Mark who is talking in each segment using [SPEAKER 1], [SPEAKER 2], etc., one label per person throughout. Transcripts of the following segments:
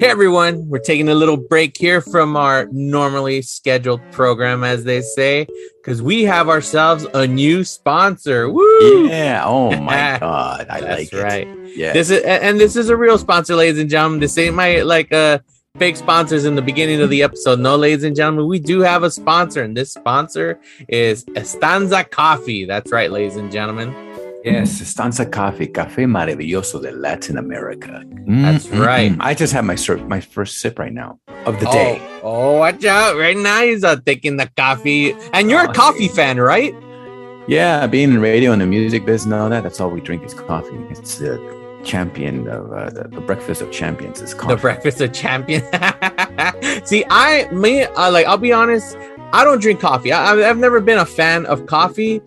[SPEAKER 1] Hey everyone, we're taking a little break here from our normally scheduled program, as they say, because we have ourselves a new sponsor. Woo!
[SPEAKER 2] Yeah. Oh my god, I
[SPEAKER 1] That's
[SPEAKER 2] like it.
[SPEAKER 1] right.
[SPEAKER 2] Yeah.
[SPEAKER 1] This is and this is a real sponsor, ladies and gentlemen. This ain't my like uh fake sponsors in the beginning of the episode. No, ladies and gentlemen, we do have a sponsor, and this sponsor is Estanza Coffee. That's right, ladies and gentlemen.
[SPEAKER 2] Yes, Stanza Coffee, Café Maravilloso de Latin America.
[SPEAKER 1] That's
[SPEAKER 2] Mm, mm,
[SPEAKER 1] right.
[SPEAKER 2] mm. I just had my sir- my first sip right now of the day.
[SPEAKER 1] Oh, oh, watch out! Right now he's uh, taking the coffee, and you're a
[SPEAKER 2] Oh,
[SPEAKER 1] coffee fan, right?
[SPEAKER 2] Yeah, being in radio and the music business and all that, that's all we drink is coffee. It's the champion of uh, the, the breakfast of champions is coffee.
[SPEAKER 1] The breakfast of champions. See, I me uh, like I'll be honest. I don't drink coffee. I, I've never been a fan of coffee,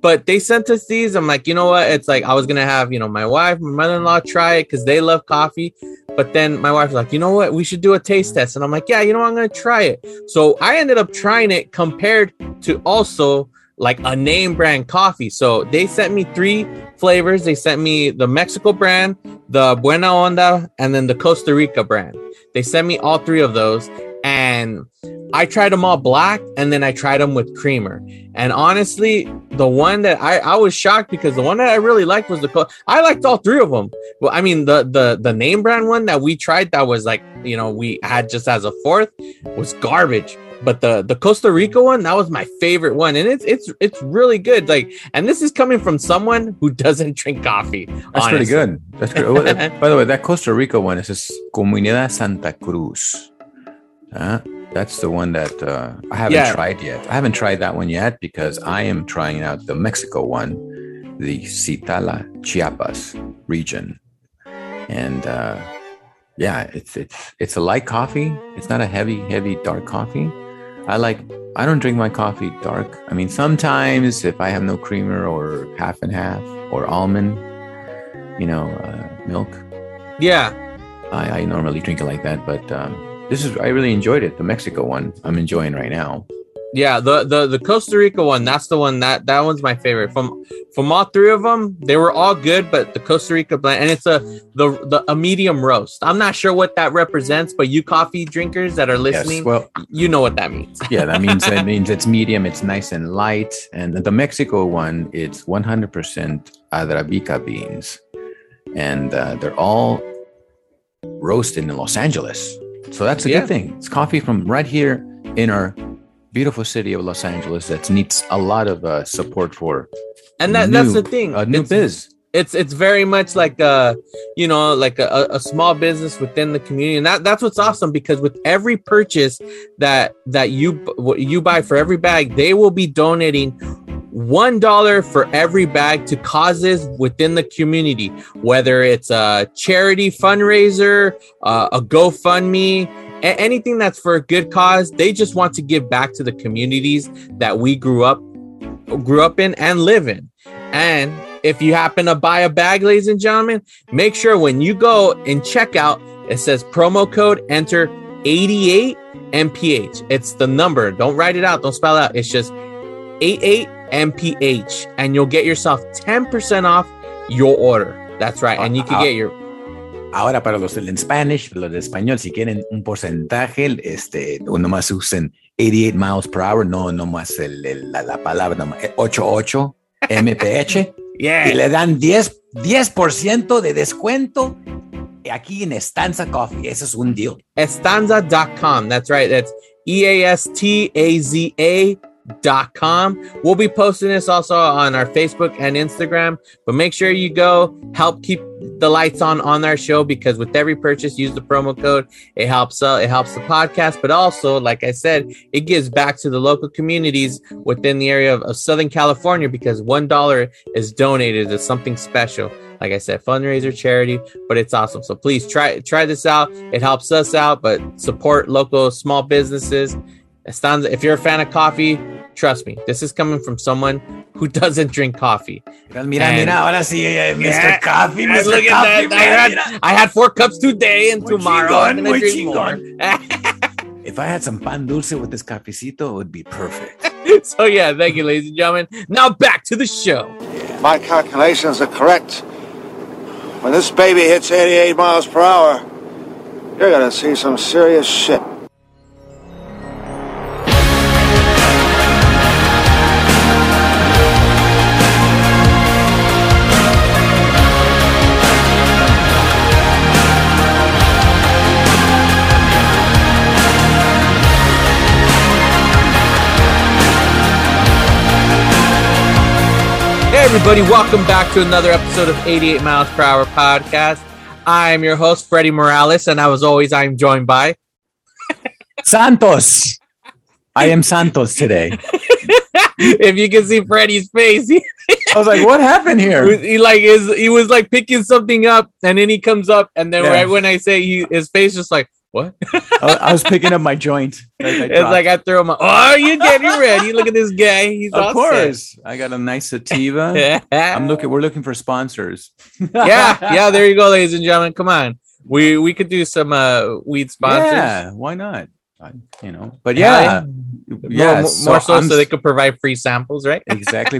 [SPEAKER 1] but they sent us these. I'm like, you know what? It's like I was gonna have you know my wife, my mother-in-law try it because they love coffee. But then my wife was like, you know what? We should do a taste test. And I'm like, yeah, you know, what? I'm gonna try it. So I ended up trying it compared to also like a name brand coffee. So they sent me three flavors. They sent me the Mexico brand, the Buena Onda, and then the Costa Rica brand. They sent me all three of those, and I tried them all black, and then I tried them with creamer. And honestly, the one that I, I was shocked because the one that I really liked was the Co- I liked all three of them. Well, I mean the the the name brand one that we tried that was like you know we had just as a fourth was garbage. But the the Costa Rica one that was my favorite one, and it's it's it's really good. Like, and this is coming from someone who doesn't drink coffee.
[SPEAKER 2] That's
[SPEAKER 1] honestly.
[SPEAKER 2] pretty good. That's good. Oh, by the way, that Costa Rica one is Comunidad Santa Cruz. Uh, that's the one that uh, I haven't
[SPEAKER 1] Yeah.
[SPEAKER 2] tried yet. I haven't tried that one yet because I am trying out the Mexico one, the Citala Chiapas region, and uh, yeah, it's it's it's a light coffee. It's not a heavy, heavy dark coffee. I like. I don't drink my coffee dark. I mean, sometimes if I have no creamer or half and half or almond, you know, uh, milk.
[SPEAKER 1] Yeah,
[SPEAKER 2] I, I normally drink it like that, but um, this is I really enjoyed it. The Mexico one I'm enjoying right now.
[SPEAKER 1] Yeah, the the the Costa Rica one, that's the one that that one's my favorite. From from all three of them, they were all good, but the Costa Rica blend and it's a the the a medium roast. I'm not sure what that represents, but you coffee drinkers that are listening,
[SPEAKER 2] Yes, well,
[SPEAKER 1] you know what that means.
[SPEAKER 2] yeah, that means that means it's medium, it's nice and light, and the Mexico one it's 100% Arabica beans, and uh, they're all roasted in Los Angeles. So that's a
[SPEAKER 1] Yeah.
[SPEAKER 2] good thing. It's coffee from right here in our beautiful city of Los Angeles that needs a lot of uh, support for
[SPEAKER 1] And that that's the thing.
[SPEAKER 2] a new
[SPEAKER 1] it's,
[SPEAKER 2] biz.
[SPEAKER 1] it's it's very much like a you know like a, a small business within the community and that that's what's awesome because with every purchase that that you you buy for every bag they will be donating one dollar for every bag to causes within the community whether it's a charity fundraiser uh, a gofundme a- anything that's for a good cause they just want to give back to the communities that we grew up grew up in and live in and if you happen to buy a bag, ladies and gentlemen, make sure when you go and check out, it says promo code enter 88 MPH. It's the number. Don't write it out. Don't spell it out. It's just 88 MPH. And you'll get yourself 10% off your order. That's right. And you can get your
[SPEAKER 2] Ahora para los del en Spanish, los de español, si quieren un porcentaje, este, nomás usen 88 miles per hour, no nomás el, el- la, la palabra, nomás, eh, 88 MPH, y
[SPEAKER 1] yeah.
[SPEAKER 2] le dan 10, 10% de descuento aquí en Estanza Coffee. Eso es un deal.
[SPEAKER 1] Estanza.com. That's right. That's E Com. We'll be posting this also on our Facebook and Instagram, but make sure you go help keep the lights on on our show because with every purchase, use the promo code. It helps uh, it helps the podcast, but also, like I said, it gives back to the local communities within the area of, of Southern California because one dollar is donated to something special. Like I said, fundraiser, charity, but it's awesome. So please try try this out. It helps us out, but support local small businesses. If you're a fan of coffee, trust me, this is coming from someone who doesn't drink coffee.
[SPEAKER 2] Mira,
[SPEAKER 1] And-
[SPEAKER 2] mira, ahora sí, eh, Mr.
[SPEAKER 1] Yeah.
[SPEAKER 2] Coffee, Mr.
[SPEAKER 1] look at
[SPEAKER 2] Coffee,
[SPEAKER 1] that. I had, I had four cups today and
[SPEAKER 2] Muy
[SPEAKER 1] tomorrow
[SPEAKER 2] chingón,
[SPEAKER 1] I'm gonna
[SPEAKER 2] muy
[SPEAKER 1] drink more.
[SPEAKER 2] If I had some pan dulce with this cafecito, it would be perfect.
[SPEAKER 1] so yeah, thank you, ladies and gentlemen. Now back to the show.
[SPEAKER 3] My calculations are correct. When this baby hits 88 miles per hour, You're gonna see some serious shit.
[SPEAKER 1] Everybody, welcome back to another episode of 88 Miles Per Hour Podcast. I'm your host, Freddie Morales, and as always, I'm joined by.
[SPEAKER 2] Santos. I am Santos today.
[SPEAKER 1] if you can see Freddie's face,
[SPEAKER 2] I was like, what happened here?
[SPEAKER 1] he like is he was like picking something up, and then he comes up, and then
[SPEAKER 2] Yeah.
[SPEAKER 1] right when I say he, his face just like what?
[SPEAKER 2] I, I was picking up my joint. Like
[SPEAKER 1] it's like I throw my. Oh, you getting ready? Look at this guy. He's
[SPEAKER 2] of course. I got a nice sativa.
[SPEAKER 1] set.
[SPEAKER 2] I'm looking. We're looking for sponsors.
[SPEAKER 1] yeah, yeah. There you go, ladies and gentlemen. Come on, we we could do some uh weed sponsors.
[SPEAKER 2] Yeah, why not? I, you know, but
[SPEAKER 1] Yeah,
[SPEAKER 2] yeah,
[SPEAKER 1] More,
[SPEAKER 2] yeah.
[SPEAKER 1] more,
[SPEAKER 2] so
[SPEAKER 1] more so, so they could provide free samples, right?
[SPEAKER 2] exactly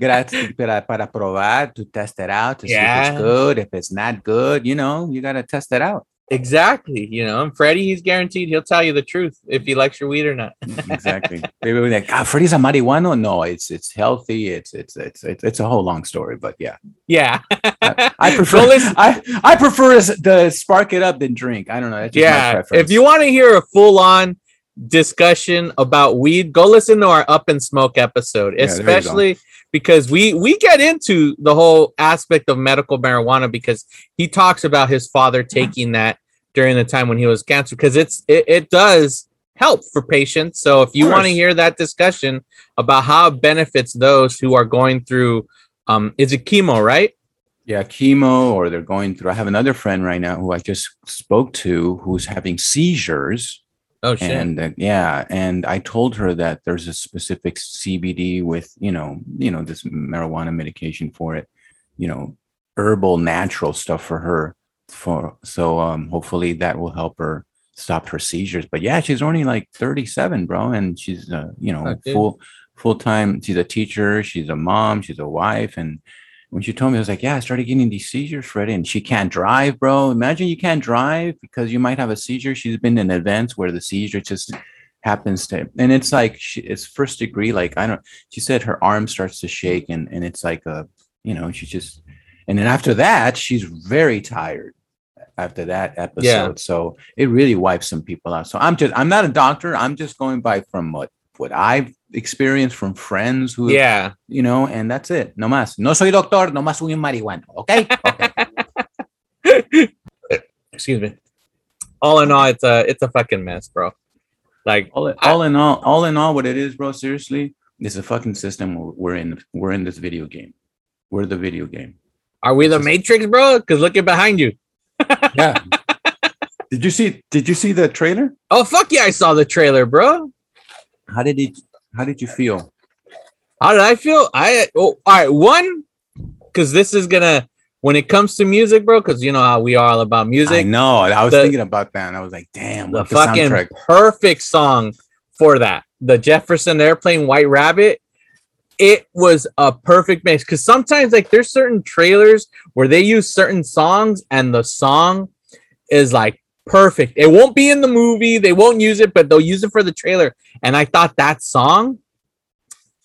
[SPEAKER 2] gratis para, para probar to test it out to see if it's good. If it's not good, you know, you gotta test it out.
[SPEAKER 1] Exactly. You know, and Freddie, he's guaranteed he'll tell you the truth if he likes your weed or not.
[SPEAKER 2] exactly. They were like, ah, Freddy's a marijuana. No, it's it's healthy. It's it's it's it's, it's a whole long story, but yeah,
[SPEAKER 1] Yeah.
[SPEAKER 2] I prefer
[SPEAKER 1] Go
[SPEAKER 2] I I prefer the spark it up than drink. I don't know. That's just
[SPEAKER 1] yeah. If you want to hear a full on discussion about weed, go listen to our Up and Smoke episode,
[SPEAKER 2] Yeah, there you go.
[SPEAKER 1] especially because we we get into the whole aspect of medical marijuana because he talks about his father taking that during the time when he was cancer because it's it, it does help for patients. So if you want to hear that discussion about how it benefits those who are going through um is it chemo, right?
[SPEAKER 2] yeah, chemo or they're going through. I have another friend right now who I just spoke to who's having seizures.
[SPEAKER 1] Oh shit.
[SPEAKER 2] and uh, yeah and i told her that there's a specific cbd with you know you know this marijuana medication for it you know herbal natural stuff for her for so um hopefully that will help her stop her seizures. But yeah she's only like 37 bro and she's uh, you know full full time she's a teacher she's a mom she's a wife and when she told me, I was like, yeah, I started getting these seizures, Freddie, and she can't drive, bro. Imagine you can't drive because you might have a seizure. She's been in events where the seizure just happens to, and it's like, she, it's first degree. Like, I don't, she said her arm starts to shake and, and it's like a, you know, she just, and then after that, she's very tired after that episode.
[SPEAKER 1] Yeah.
[SPEAKER 2] So it really wipes some people out. So I'm just, I'm not a doctor. I'm just going by from what, what I've experienced from friends who
[SPEAKER 1] yeah.
[SPEAKER 2] you know, and that's it. No más. No soy doctor, no más soy un marihuana. Okay. Okay.
[SPEAKER 1] Excuse me. All in all, it's a it's a fucking mess, bro. Like
[SPEAKER 2] all, all in all, all in all, what it is, bro, seriously, it's a fucking system we're- in. We're in this video game. We're the video game.
[SPEAKER 1] Are we the Matrix, bro? Because look at behind you.
[SPEAKER 2] Yeah. did you see did you see the trailer?
[SPEAKER 1] Oh fuck yeah, I saw the trailer, bro.
[SPEAKER 2] How did it how did you feel?
[SPEAKER 1] How did I feel? I oh, all right. One, because this is gonna when it comes to music, bro. Because you know how we are all about
[SPEAKER 2] I
[SPEAKER 1] music.
[SPEAKER 2] know. I was
[SPEAKER 1] The-
[SPEAKER 2] thinking about that and I was like, damn,
[SPEAKER 1] The fucking
[SPEAKER 2] soundtrack.
[SPEAKER 1] perfect song for that. The Jefferson Airplane White Rabbit. It was a perfect mix because sometimes like there's certain trailers where they use certain songs and the song is like perfect. It won't be in the movie, they won't use it, but they'll use it for the trailer. And I thought that song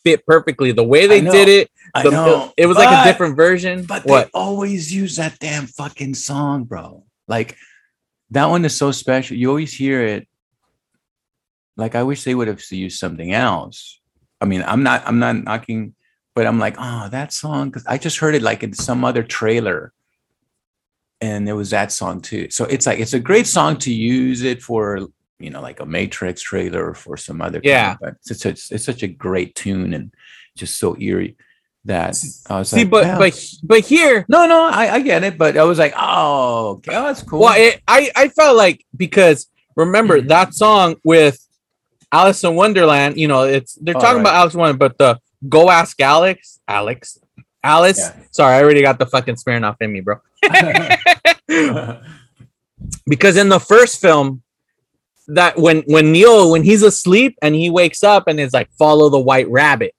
[SPEAKER 1] fit perfectly. The way they did it,
[SPEAKER 2] I
[SPEAKER 1] the-
[SPEAKER 2] know.
[SPEAKER 1] it was like a different version.
[SPEAKER 2] But
[SPEAKER 1] what?
[SPEAKER 2] they always use that damn fucking song, bro. Like that one is so special. You always hear it. Like I wish they would have used something else. I mean, I'm not I'm not knocking, but I'm like, oh, that song because I just heard it like in some other trailer. And there was that song too. So it's like it's a great song to use it for, you know, like a Matrix trailer or for some other. kind
[SPEAKER 1] Yeah.
[SPEAKER 2] of- but it's, it's, it's such a great tune and just so eerie that I was
[SPEAKER 1] See,
[SPEAKER 2] like,
[SPEAKER 1] but
[SPEAKER 2] "Wow."
[SPEAKER 1] but but here,
[SPEAKER 2] No, no, I, I get it, but I was like, oh, okay, oh, that's cool.
[SPEAKER 1] well, it, I I felt like because remember
[SPEAKER 2] Mm-hmm.
[SPEAKER 1] that song with Alice in Wonderland. You know, it's they're
[SPEAKER 2] Oh,
[SPEAKER 1] talking
[SPEAKER 2] right.
[SPEAKER 1] about Alice in Wonderland, but the Go Ask Alex, Alex, Alice.
[SPEAKER 2] Yeah.
[SPEAKER 1] Sorry, I already got the fucking smearing off in me, bro. because in the first film that when when Neo when he's asleep and he wakes up and is like follow the white rabbit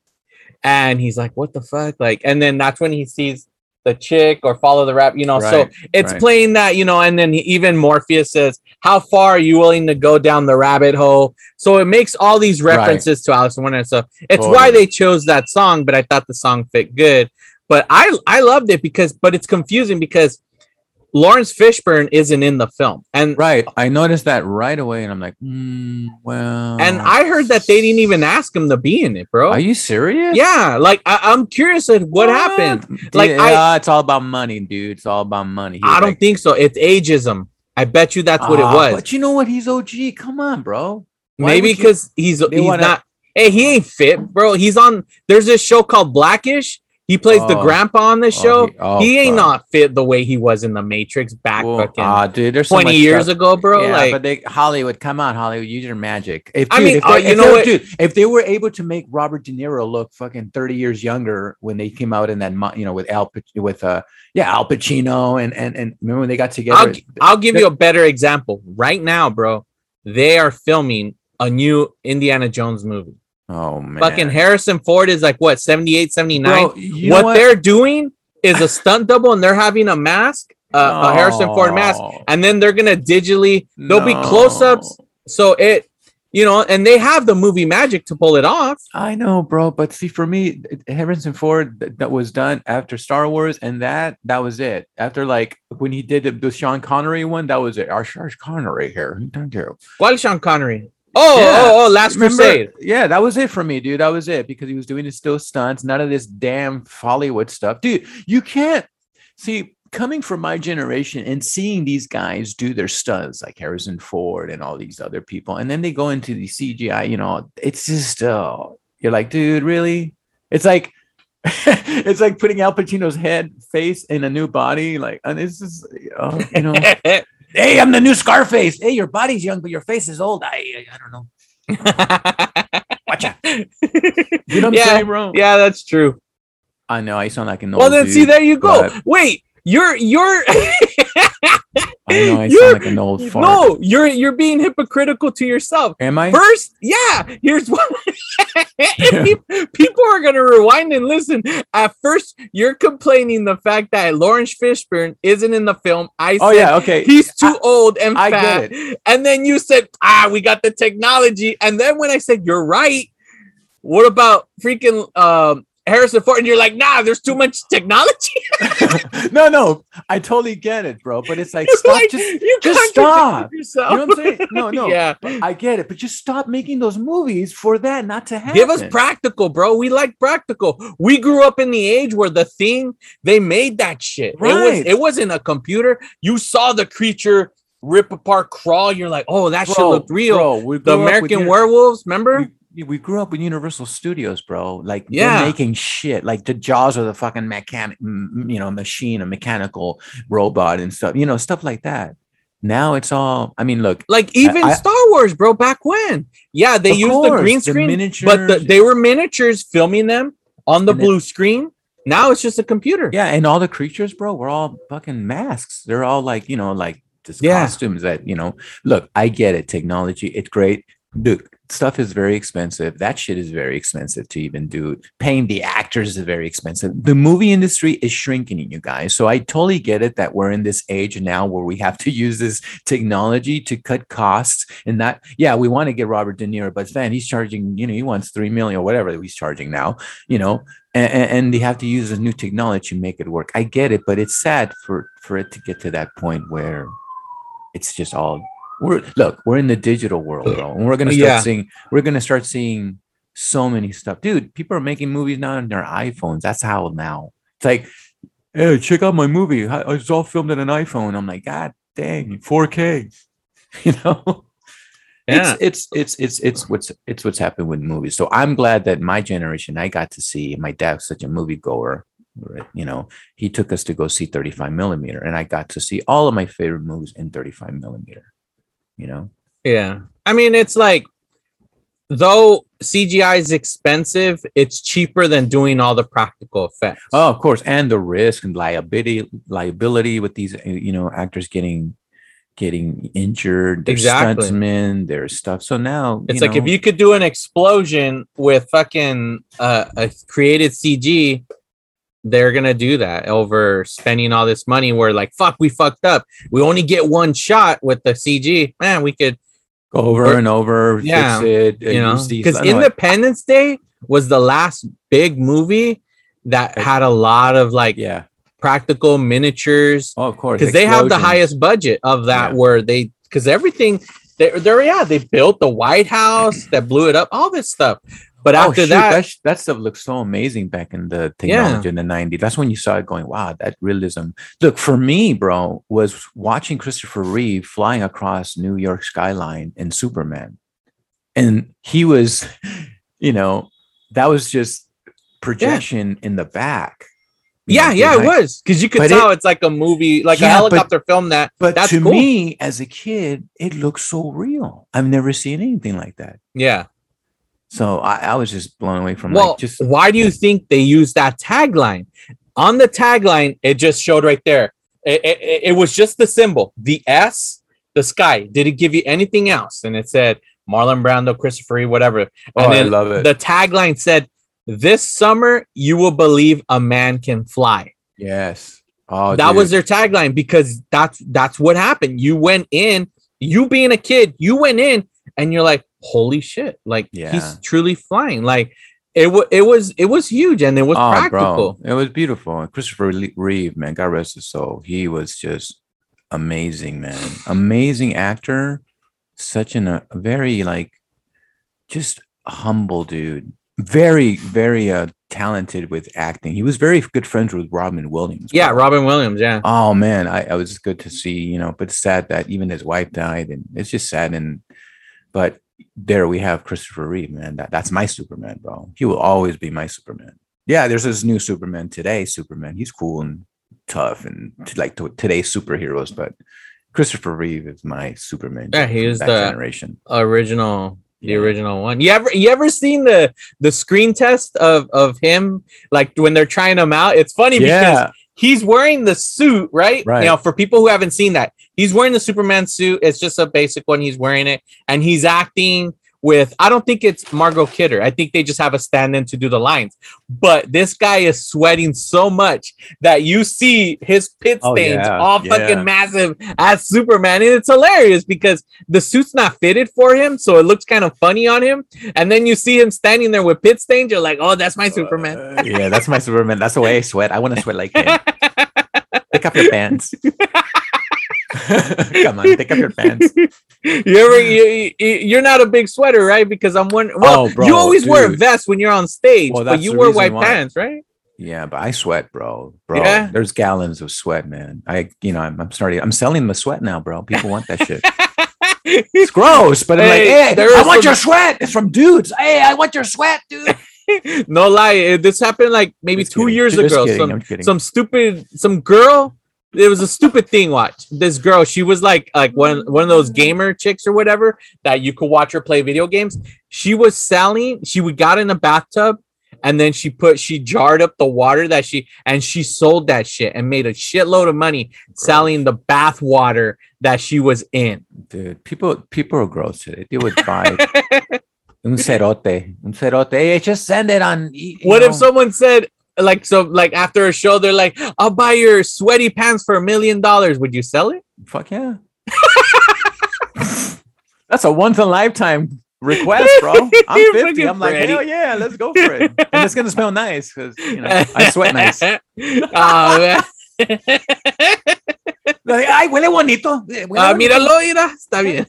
[SPEAKER 1] and he's like what the fuck like and then that's when he sees the chick or follow the rap, you know. So it's
[SPEAKER 2] right.
[SPEAKER 1] playing that, you know, and then he, even Morpheus says, How far are you willing to go down the rabbit hole? So it makes all these
[SPEAKER 2] Right.
[SPEAKER 1] references to Alice in Wonderland. So it's why they chose that song, but I thought the song fit good. But I I loved it because but it's confusing because Laurence Fishburne isn't in the film. And
[SPEAKER 2] Right. I noticed that right away, and I'm like, mm, well.
[SPEAKER 1] and I heard that they didn't even ask him to be in it, bro.
[SPEAKER 2] Are you serious?
[SPEAKER 1] yeah, like I, I'm curious at what happened. Like,
[SPEAKER 2] Like,
[SPEAKER 1] I-
[SPEAKER 2] it's all about money, dude. It's all about money. He
[SPEAKER 1] I don't
[SPEAKER 2] like,
[SPEAKER 1] think so. It's ageism. I bet you that's what it
[SPEAKER 2] "Ah,
[SPEAKER 1] was.
[SPEAKER 2] But you know what? He's OG. Come on, bro. Why
[SPEAKER 1] Maybe because he's he's
[SPEAKER 2] wanna-
[SPEAKER 1] not. Hey, he ain't fit, bro. He's on. There's this show called Blackish. He plays the
[SPEAKER 2] Oh.
[SPEAKER 1] grandpa on this
[SPEAKER 2] Oh,
[SPEAKER 1] show.
[SPEAKER 2] he- oh,
[SPEAKER 1] he ain't
[SPEAKER 2] fuck.
[SPEAKER 1] not fit the way he was in the Matrix back fucking
[SPEAKER 2] ah, dude, there's so
[SPEAKER 1] twenty
[SPEAKER 2] much
[SPEAKER 1] years
[SPEAKER 2] stuff-
[SPEAKER 1] ago, bro.
[SPEAKER 2] yeah,
[SPEAKER 1] like,
[SPEAKER 2] but they Hollywood, come on, Hollywood, use your magic. If
[SPEAKER 1] I mean,
[SPEAKER 2] if
[SPEAKER 1] uh,
[SPEAKER 2] they-
[SPEAKER 1] you
[SPEAKER 2] if
[SPEAKER 1] know what?
[SPEAKER 2] dude, if they were able to make Robert De Niro look fucking 30 years younger when they came out in that, you know, with Al, with uh, yeah, Al Pacino and and and remember when they got together?
[SPEAKER 1] I'll, I'll give you a better example. Right now, bro, they are filming a new Indiana Jones movie.
[SPEAKER 2] Oh man,
[SPEAKER 1] Fucking Harrison Ford is like what 78, 79.
[SPEAKER 2] Bro, you know
[SPEAKER 1] what, they're doing is a stunt double, and they're having a mask, uh, a Harrison Ford mask, and then they're gonna digitally. There'll be close-ups, so it, you know, and they have the movie magic to pull it off.
[SPEAKER 2] I know, bro, but see, for me, Harrison Ford th- that was done after Star Wars, and that that was it. After like when he did the, the Sean Connery one, that was it. Our Sean Connery here, thank you.
[SPEAKER 1] Why Sean Connery? Oh, oh,
[SPEAKER 2] Yeah.
[SPEAKER 1] oh, oh, Last
[SPEAKER 2] Remember-
[SPEAKER 1] Crusade.
[SPEAKER 2] Yeah, that was it for me, dude. That was it because he was doing his still stunts, none of this damn Hollywood stuff, dude. You can't see coming from my generation and seeing these guys do their stunts like Harrison Ford and all these other people, and then they go into the CGI. You know, it's just oh, you're like, dude, really? It's like. it's like putting Al Pacino's head face in a new body, like, and it's just, oh, you know, hey, I'm the new Scarface. Hey, your body's young, but your face is old. I, I don't know. Watch out. You know what I'm
[SPEAKER 1] yeah,
[SPEAKER 2] saying, bro?
[SPEAKER 1] yeah, that's true.
[SPEAKER 2] I know I sound like an old
[SPEAKER 1] Well, then
[SPEAKER 2] dude.
[SPEAKER 1] see, there you go.
[SPEAKER 2] but-
[SPEAKER 1] Wait, you're you're.
[SPEAKER 2] I know I
[SPEAKER 1] you're-
[SPEAKER 2] sound like an old fart.
[SPEAKER 1] No, you're you're being hypocritical to yourself.
[SPEAKER 2] Am I?
[SPEAKER 1] First, yeah, here's what people are gonna rewind and listen. At first, you're complaining the fact that Laurence Fishburne isn't in the film. I said
[SPEAKER 2] Oh yeah, okay.
[SPEAKER 1] he's too old and
[SPEAKER 2] I
[SPEAKER 1] fat. And then you said, ah, we got the technology. And then when I said you're right, what about freaking um Harrison Ford? And you're like, nah, there's too much technology.
[SPEAKER 2] no, no, I totally get it, bro. But it's like stop.
[SPEAKER 1] Like,
[SPEAKER 2] just
[SPEAKER 1] you
[SPEAKER 2] just stop.
[SPEAKER 1] yourself.
[SPEAKER 2] you know what I'm saying? No, no.
[SPEAKER 1] yeah.
[SPEAKER 2] I get it, but just stop making those movies for that not to happen.
[SPEAKER 1] Give us practical, bro. We like practical. We grew up in the age where the thing they made that shit. It was
[SPEAKER 2] Right.
[SPEAKER 1] it wasn't a computer. You saw the creature rip apart, crawl. You're like, oh, that shit
[SPEAKER 2] Bro,
[SPEAKER 1] looked real.
[SPEAKER 2] Bro,
[SPEAKER 1] the
[SPEAKER 2] grew up with
[SPEAKER 1] American werewolves, remember?
[SPEAKER 2] we, we grew up with Universal Studios, bro. Like
[SPEAKER 1] Yeah.
[SPEAKER 2] they're making shit. Like the Jaws of the fucking mechanic, you know, machine, a mechanical robot and stuff. You know, stuff like that. Now it's all. I mean, look,
[SPEAKER 1] Like even
[SPEAKER 2] I-
[SPEAKER 1] Star Wars, bro. Back when, yeah, they used the
[SPEAKER 2] course,
[SPEAKER 1] green
[SPEAKER 2] the
[SPEAKER 1] screen, but the, they were miniatures filming them on the
[SPEAKER 2] then-
[SPEAKER 1] blue screen. Now it's just a computer.
[SPEAKER 2] Yeah, and all the creatures, bro, were all fucking masks. They're all like, you know, like just
[SPEAKER 1] Yeah.
[SPEAKER 2] costumes that, you know, look, I get it. Technology, it's great. Look, stuff is very expensive. That shit is very expensive to even do. Paying the actors is very expensive. The movie industry is shrinking, you guys. So I totally get it that we're in this age now where we have to use this technology to cut costs and that, yeah, we want to get Robert De Niro, but then he's charging, you know, he wants three million or whatever he's charging now, you know, and, and they have to use this new technology to make it work. I get it, but it's sad for for it to get to that point where it's just all we're look, we're in the digital world, bro, and we're gonna start
[SPEAKER 1] Yeah.
[SPEAKER 2] seeing we're gonna start seeing so many stuff, dude. People are making movies now on their iPhones. That's how now. It's like, hey, check out my movie. It's all filmed on an iPhone. I'm like, God dang, 4K. You know
[SPEAKER 1] Yeah.
[SPEAKER 2] it's it's it's it's it's what's it's what's happened with movies. So I'm glad that my generation I got to see. My dad's such a movie goer. You know, he took us to go see 35 millimeter, and I got to see all of my favorite movies in 35 millimeter. You know,
[SPEAKER 1] Yeah. I mean, it's like though CGI is expensive, it's cheaper than doing all the practical effects.
[SPEAKER 2] oh, of course, and the risk and liability liability with these you know actors getting getting injured. There's
[SPEAKER 1] Exactly.
[SPEAKER 2] stuntsmen. There's stuff. So now
[SPEAKER 1] it's like if you could do an explosion with fucking uh, a created CG, they're gonna do that over spending all this money. Where like, fuck, we fucked up. We only get one shot with the CG. Man, we could
[SPEAKER 2] Go over
[SPEAKER 1] Or-
[SPEAKER 2] and over,
[SPEAKER 1] Yeah,
[SPEAKER 2] fix it.
[SPEAKER 1] you know because
[SPEAKER 2] I know it-
[SPEAKER 1] Independence Day was the last big movie that had a lot of like
[SPEAKER 2] yeah.
[SPEAKER 1] practical miniatures
[SPEAKER 2] Oh, of course.
[SPEAKER 1] because they have the highest budget of that
[SPEAKER 2] Yeah.
[SPEAKER 1] where they because everything they're, they're yeah they built the white house that blew it up all this stuff but
[SPEAKER 2] Oh,
[SPEAKER 1] after that
[SPEAKER 2] sh- that stuff looked so amazing back in the technology in the 90s. That's when you saw it going, wow, that realism. Look, for me, bro, was watching Christopher Reeve flying across New York skyline in Superman. And he was, you know, that was just projection in the back.
[SPEAKER 1] yeah
[SPEAKER 2] know,
[SPEAKER 1] yeah it was because you could
[SPEAKER 2] But
[SPEAKER 1] tell it's like a movie like a
[SPEAKER 2] Yeah, but-
[SPEAKER 1] helicopter film that
[SPEAKER 2] But
[SPEAKER 1] That's
[SPEAKER 2] to
[SPEAKER 1] cool.
[SPEAKER 2] me, as a kid, it looked so real. I've never seen anything like that.
[SPEAKER 1] yeah
[SPEAKER 2] So I, I was just blown away from
[SPEAKER 1] well
[SPEAKER 2] like just
[SPEAKER 1] why do you think they used that tagline? On the tagline it just showed right there. It, it, it- it was just the symbol the s the sky. Did it give you anything else? And it said marlon brando christopher Reeve, whatever.
[SPEAKER 2] Oh,
[SPEAKER 1] and
[SPEAKER 2] I love it.
[SPEAKER 1] the tagline said this summer you will believe a man can fly.
[SPEAKER 2] Yes. Oh,
[SPEAKER 1] that was their tagline because that's that's what happened. You went in you being a kid you went in and you're like holy shit like
[SPEAKER 2] Yeah.
[SPEAKER 1] he's truly flying like it was it was it was huge and it was
[SPEAKER 2] Oh,
[SPEAKER 1] practical
[SPEAKER 2] bro, it was beautiful. And Christopher Reeve, man, God rest his soul. He was just amazing, man. Amazing actor. Such an a very like, just humble dude. Very, very uh talented with acting. He was very good friends with Robin Williams.
[SPEAKER 1] yeah robin williams yeah
[SPEAKER 2] Oh man, I, I was good to see, you know, but sad that even his wife died, and it's just sad. And but there we have Christopher Reeve, man. That that's my Superman, bro. He will always be my Superman. Yeah, there's this new Superman today. Superman, he's cool and tough and t- like to today's superheroes, but Christopher Reeve is my Superman.
[SPEAKER 1] Yeah, he is the-
[SPEAKER 2] generation.
[SPEAKER 1] original the
[SPEAKER 2] Yeah.
[SPEAKER 1] original one you ever you ever seen the the screen test of of him like when they're trying him out it's funny because he's wearing the suit, right?
[SPEAKER 2] Right.
[SPEAKER 1] You know, for people who haven't seen that, he's wearing the Superman suit. It's just a basic one. He's wearing it, and he's acting with. I don't think it's Margot Kidder. I think they just have a stand-in to do the lines. But this guy is sweating so much that you see his pit
[SPEAKER 2] Oh,
[SPEAKER 1] stains
[SPEAKER 2] yeah.
[SPEAKER 1] all
[SPEAKER 2] Yeah.
[SPEAKER 1] fucking massive as Superman, and it's hilarious because the suit's not fitted for him, so it looks kind of funny on him. And then you see him standing there with pit stains. You're like, oh, that's my Superman.
[SPEAKER 2] Uh, yeah, that's my Superman. That's the way I sweat. I want to sweat like him. Take off your pants. Come on, take off your pants.
[SPEAKER 1] you ever you, you, you're not a big sweater, right? Because I'm one. Well,
[SPEAKER 2] Oh, bro,
[SPEAKER 1] you always wear a vest when you're on stage,
[SPEAKER 2] Well,
[SPEAKER 1] but you wear white
[SPEAKER 2] why.
[SPEAKER 1] pants, right?
[SPEAKER 2] Yeah, but I sweat, bro. Bro,
[SPEAKER 1] Yeah?
[SPEAKER 2] there's gallons of sweat, man. I, you know, I'm, I'm starting. I'm selling the sweat now, bro. People want that shit. It's gross, but I'm like,
[SPEAKER 1] Hey,
[SPEAKER 2] hey, I want
[SPEAKER 1] some-
[SPEAKER 2] your sweat. It's from dudes. Hey, I want your sweat, dude.
[SPEAKER 1] no lie, eh, this happened like maybe
[SPEAKER 2] Just
[SPEAKER 1] two
[SPEAKER 2] kidding.
[SPEAKER 1] years
[SPEAKER 2] Just
[SPEAKER 1] ago.
[SPEAKER 2] kidding,
[SPEAKER 1] Some some stupid some girl. It was a stupid thing. Watch this girl. She was like like one one of those gamer chicks or whatever that you could watch her play video games. She was selling. She would got in a bathtub. And then she put she jarred up the water that she and she sold that shit and made a shitload of money selling the bath water that she was in.
[SPEAKER 2] dude. People, people are gross today. They would buy un cerote, un cerote. Hey, just send it on.
[SPEAKER 1] What if someone said like so like after a show they're like I'll buy your sweaty pants for a million dollars would you sell it?
[SPEAKER 2] Fuck yeah. That's a once in a lifetime request, bro. I'm 50. I'm like,
[SPEAKER 1] Freddy.
[SPEAKER 2] hell yeah, let's go for it. And it's gonna smell nice because you know I sweat nice.
[SPEAKER 1] oh, man.
[SPEAKER 2] Like, Ay, huele bonito. eh, Huele,
[SPEAKER 1] Ah,
[SPEAKER 2] bonito,
[SPEAKER 1] míralo, mira, está bien.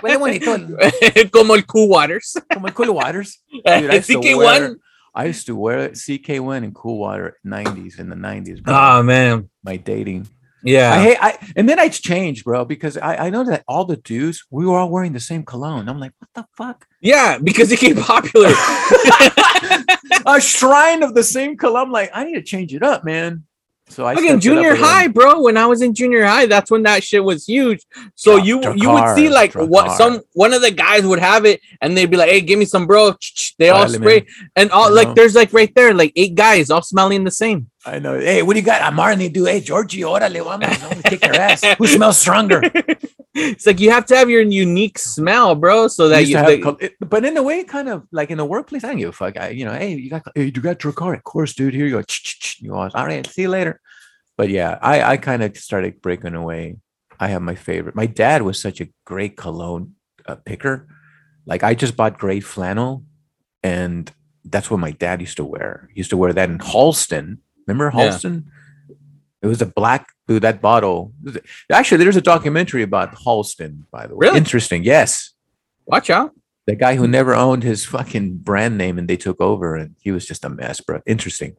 [SPEAKER 2] huele bonito.
[SPEAKER 1] Como el Cool Waters.
[SPEAKER 2] Como el Cool Waters. Dude, I to
[SPEAKER 1] CK1.
[SPEAKER 2] wear- I used to wear CK1 and Cool Water 90s in the 90s. Bro.
[SPEAKER 1] Oh man.
[SPEAKER 2] My dating.
[SPEAKER 1] Yeah.
[SPEAKER 2] I hate I and then I changed, bro, because I, I know that all the dudes, we were all wearing the same cologne. I'm like, what the fuck?
[SPEAKER 1] yeah, because it became popular.
[SPEAKER 2] a shrine of the same cologne. I'm like, I need to change it up, man. So I
[SPEAKER 1] Like
[SPEAKER 2] stepped
[SPEAKER 1] in
[SPEAKER 2] it up
[SPEAKER 1] junior high, bro. When I was in junior high, that's when that shit was huge. So you you would see like what some one of the guys would have it, and they'd be like, "Hey, give me some, bro." They all spray, and all like there's like right there, like eight guys all smelling the same.
[SPEAKER 2] I know. Hey, what do you got? I'm Marnie, dude. Hey, Georgie, órale, vamos. I'm gonna kick your ass. Who smells stronger?
[SPEAKER 1] it's like you have to have your unique smell, bro, so that you.
[SPEAKER 2] to have
[SPEAKER 1] the-
[SPEAKER 2] it- but in a way, kind of like in the workplace, I don't give a fuck. I, you know, hey, you got, hey, you got your car, of course, dude. Here you go. You go, all right, see you later. But yeah, I, I kind of started breaking away. I have my favorite. My dad was such a great cologne uh, picker. Like I just bought gray flannel, and that's what my dad used to wear. He used to wear that in Halston. Remember
[SPEAKER 1] Yeah.
[SPEAKER 2] It was a black dude. That bottle. Actually, there's a documentary about Halston. By the way,
[SPEAKER 1] Really?
[SPEAKER 2] interesting. Yes,
[SPEAKER 1] Watch out.
[SPEAKER 2] the guy who never owned his fucking brand name and they took over and he was just a mess, bro. Interesting.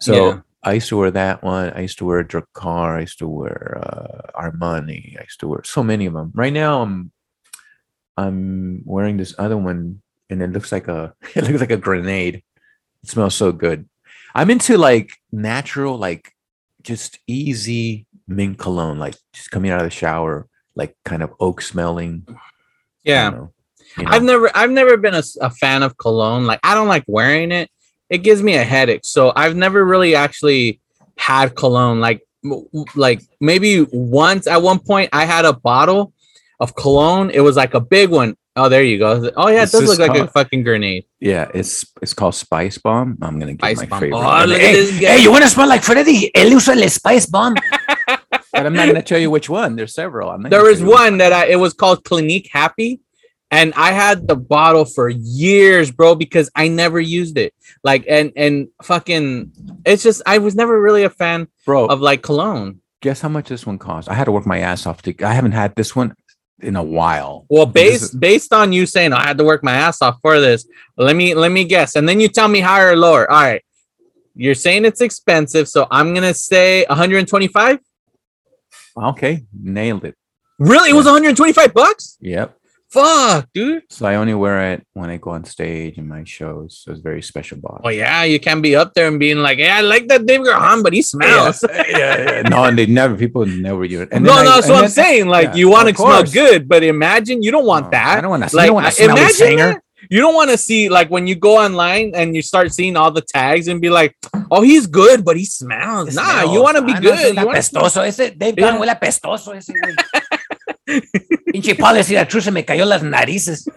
[SPEAKER 2] So
[SPEAKER 1] Yeah.
[SPEAKER 2] I used to wear that one. I used to wear Drakkar. I used to wear uh, Armani. I used to wear so many of them. Right now, I'm I'm wearing this other one, and it looks like a it looks like a grenade. It smells so good. I'm into like natural, like just easy mint cologne, like just coming out of the shower, like kind of oak smelling.
[SPEAKER 1] Yeah.
[SPEAKER 2] don't know, you know?
[SPEAKER 1] I've never I've never been a fan of cologne. Like I don't like wearing it. It gives me a headache. So I've never really actually had cologne. Like like maybe once at one point I had a bottle of cologne. It was like a big one. Oh, there you go. Oh yeah, it
[SPEAKER 2] This
[SPEAKER 1] does look like a fucking grenade.
[SPEAKER 2] Yeah, it's it's called Spice Bomb. I'm gonna give
[SPEAKER 1] Spice
[SPEAKER 2] my
[SPEAKER 1] Bomb.
[SPEAKER 2] favorite.
[SPEAKER 1] Oh, look at
[SPEAKER 2] hey,
[SPEAKER 1] this guy.
[SPEAKER 2] hey, you want to smell like Freddy? Él usa el Spice Bomb. but I'm not gonna tell you which one. There's several. I'm not
[SPEAKER 1] There was
[SPEAKER 2] tell you
[SPEAKER 1] one that I it was called Clinique Happy, and I had the bottle for years, bro, because I never used it. Like and and fucking, it's just I was never really a fan
[SPEAKER 2] bro.
[SPEAKER 1] of like cologne.
[SPEAKER 2] guess how much this one cost? I had to work my ass off to. I haven't had this one in a while.
[SPEAKER 1] Well, based
[SPEAKER 2] is-
[SPEAKER 1] based on you saying I had to work my ass off for this, let me let me guess, and then you tell me higher or lower. All right, you're saying it's expensive, so I'm gonna say 125.
[SPEAKER 2] Okay, nailed it.
[SPEAKER 1] Really, it was 125 bucks.
[SPEAKER 2] Yep.
[SPEAKER 1] Fuck, dude.
[SPEAKER 2] So I only wear it when I go on stage in my shows. So it's very special bottle.
[SPEAKER 1] Well, yeah, you can't be up there and being like, "Yeah, I like that Dave Grohl, but he smells."
[SPEAKER 2] yeah, yeah, yeah. No, and they never. People never use it. And
[SPEAKER 1] no, no,
[SPEAKER 2] I- and
[SPEAKER 1] I'm
[SPEAKER 2] then-
[SPEAKER 1] saying. Like,
[SPEAKER 2] yeah,
[SPEAKER 1] you want to smell good, but imagine you don't want
[SPEAKER 2] No,
[SPEAKER 1] that.
[SPEAKER 2] I don't want to.
[SPEAKER 1] like,
[SPEAKER 2] I don't want
[SPEAKER 1] I-
[SPEAKER 2] smell
[SPEAKER 1] imagine
[SPEAKER 2] singer.
[SPEAKER 1] that. You don't want to see like when you go online and you start seeing all the tags and be like, "Oh, he's good, but he smells." nah, you want to be
[SPEAKER 2] Ah,
[SPEAKER 1] good.
[SPEAKER 2] ese
[SPEAKER 1] You wanna-
[SPEAKER 2] apestoso. Ese Dave
[SPEAKER 1] Yeah.
[SPEAKER 2] Gahan huele apestoso. Ese. Pinche policy la truce me cayó las narices.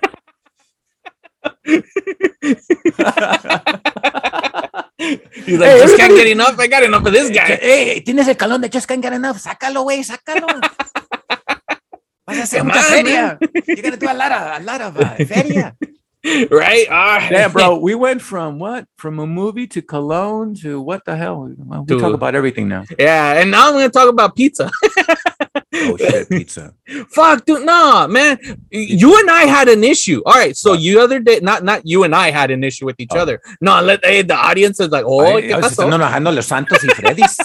[SPEAKER 1] He's like,
[SPEAKER 2] Hey,
[SPEAKER 1] just can't get enough. I got enough of this guy.
[SPEAKER 2] Hey, tienes el calón de Just Can't Get Enough. Sácalo, güey, sácalo. Vas a hacer
[SPEAKER 1] Come
[SPEAKER 2] mucha feria. You're gonna do a lot of, a lot of uh, feria.
[SPEAKER 1] right? Ah,
[SPEAKER 2] Yeah, bro. We went from what? From a movie to Cologne to what the hell? Well, we
[SPEAKER 1] To-
[SPEAKER 2] talk about everything now.
[SPEAKER 1] Yeah, and now I'm gonna talk about pizza.
[SPEAKER 2] Oh shit, pizza.
[SPEAKER 1] Fuck, dude, nah, man. You and I had an issue. All right, so you other day, not not you and I had an issue with each
[SPEAKER 2] Oh.
[SPEAKER 1] other. No, let hey, eh, the audience is like, oh,
[SPEAKER 2] Ay,
[SPEAKER 1] ¿qué pasó?
[SPEAKER 2] están enojando los Santos y Freddys.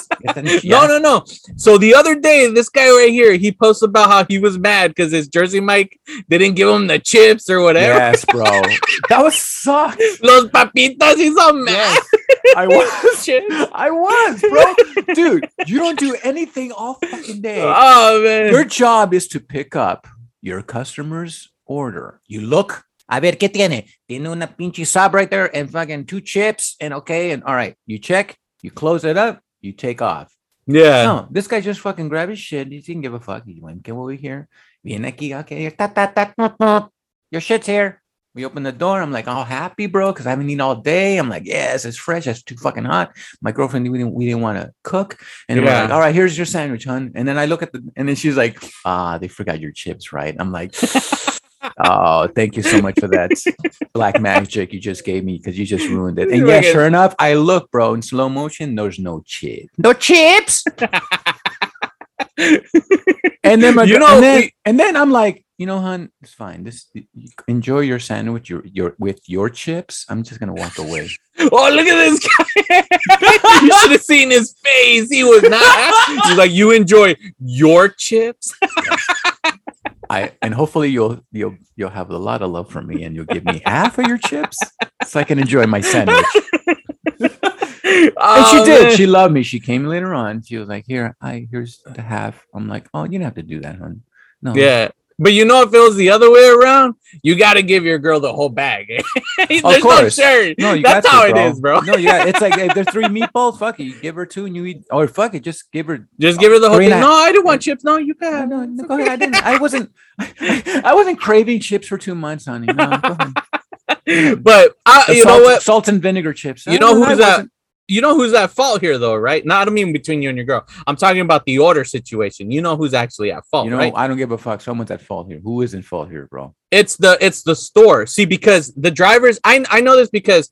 [SPEAKER 1] No, no, no. So the other day, this guy right here, he posted about how he was mad because his Jersey Mike didn't give him the chips or whatever.
[SPEAKER 2] Yes, bro. That was sucked.
[SPEAKER 1] Los papitas, he's so mad.
[SPEAKER 2] I was. I was, bro. Dude, you don't do anything all fucking day.
[SPEAKER 1] Oh man.
[SPEAKER 2] Your job is to pick up your customer's order. You look. A ver, ¿qué tiene? Tiene una pinche sub right there and fucking two chips and okay. And all right, you check, you close it up, you take off.
[SPEAKER 1] yeah.
[SPEAKER 2] No, this guy just fucking grabbed his shit. He didn't give a fuck. He went, come over here. Viene aquí, okay. Ta, ta, ta, ta, ta. Your shit's here. We open the door. I'm like, all happy, bro, because I haven't eaten all day. I'm like, yes, it's fresh. It's too fucking hot. My girlfriend, we didn't, we didn't want to cook. And we're like, all right, here's your sandwich, hun. And then I look at the, and then she's like, ah, they forgot your chips, right? I'm like, oh, thank you so much for that black magic you just gave me because you just ruined it. And yeah, sure enough, I look, bro, in slow motion, there's no chip. No chips. And then my
[SPEAKER 1] you know,
[SPEAKER 2] and then,
[SPEAKER 1] we-
[SPEAKER 2] and then I'm like, you know, hun, it's fine. This enjoy your sandwich, your your with your chips. I'm just gonna walk away.
[SPEAKER 1] Oh, look at this guy. you should have seen his face. He was not. He's like, you enjoy your chips.
[SPEAKER 2] I and hopefully you'll you'll you'll have a lot of love for me and you'll give me half of your chips so I can enjoy my sandwich. And she
[SPEAKER 1] Oh,
[SPEAKER 2] did.
[SPEAKER 1] man.
[SPEAKER 2] She loved me. She came later on. She was like, "Here, I here's the half." I'm like, "Oh, you don't have to do that, hun." No,
[SPEAKER 1] yeah. But you know, if it was the other way around, you got to give your girl the whole bag. There's no
[SPEAKER 2] course.
[SPEAKER 1] sharing.
[SPEAKER 2] No, you
[SPEAKER 1] That's
[SPEAKER 2] got
[SPEAKER 1] how
[SPEAKER 2] to,
[SPEAKER 1] it
[SPEAKER 2] bro. No, yeah, it's like if there's three meatballs, fuck it, you give her two and you eat, or fuck it, just give her.
[SPEAKER 1] Just give her the whole thing. No, I didn't want chips. No, you
[SPEAKER 2] No,
[SPEAKER 1] can.
[SPEAKER 2] no, no, go ahead. I didn't. I wasn't. I wasn't craving chips for two months, honey. No.
[SPEAKER 1] But uh,
[SPEAKER 2] The
[SPEAKER 1] you know what?
[SPEAKER 2] Salt and vinegar chips.
[SPEAKER 1] You know who's that? You know who's at fault here, though, right? Not I mean between you and your girl. I'm talking about the order situation. You know who's actually at fault,
[SPEAKER 2] You know,
[SPEAKER 1] right?
[SPEAKER 2] I don't give a fuck. Someone's at fault here. Who is in fault here, bro?
[SPEAKER 1] it's the it's the store see because the drivers i i know this because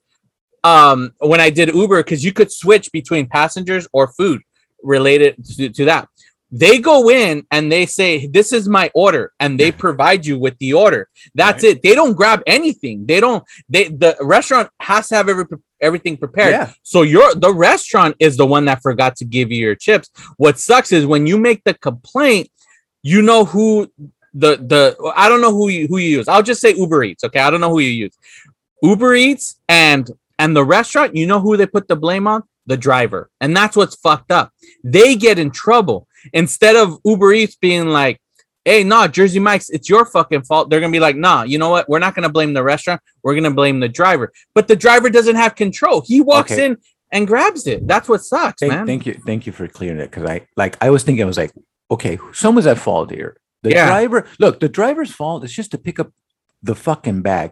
[SPEAKER 1] um when i did uber because you could switch between passengers or food related to, to that they go in and they say this is my order and they provide you with the order that's
[SPEAKER 2] Right.
[SPEAKER 1] it they don't grab anything they don't they the restaurant has to have every everything prepared
[SPEAKER 2] Yeah.
[SPEAKER 1] so your the restaurant is the one that forgot to give you your chips what sucks is when you make the complaint you know who the the I don't know who you who you use. I'll just say Uber Eats. Okay, I don't know who you use. Uber Eats and and the restaurant. You know who they put the blame on? The driver, and that's what's fucked up. They get in trouble instead of Uber Eats being like, "Hey, nah, Jersey Mike's, it's your fucking fault." They're gonna be like, "Nah, you know what? We're not gonna blame the restaurant. We're gonna blame the driver." But the driver doesn't have control. He walks
[SPEAKER 2] Okay.
[SPEAKER 1] in and grabs it. That's what sucks,
[SPEAKER 2] Thank,
[SPEAKER 1] man.
[SPEAKER 2] thank you, thank you for clearing it because I like I was thinking I was like, okay, someone's at fault here. The
[SPEAKER 1] Yeah.
[SPEAKER 2] driver, look, the driver's fault is just to pick up the fucking bag.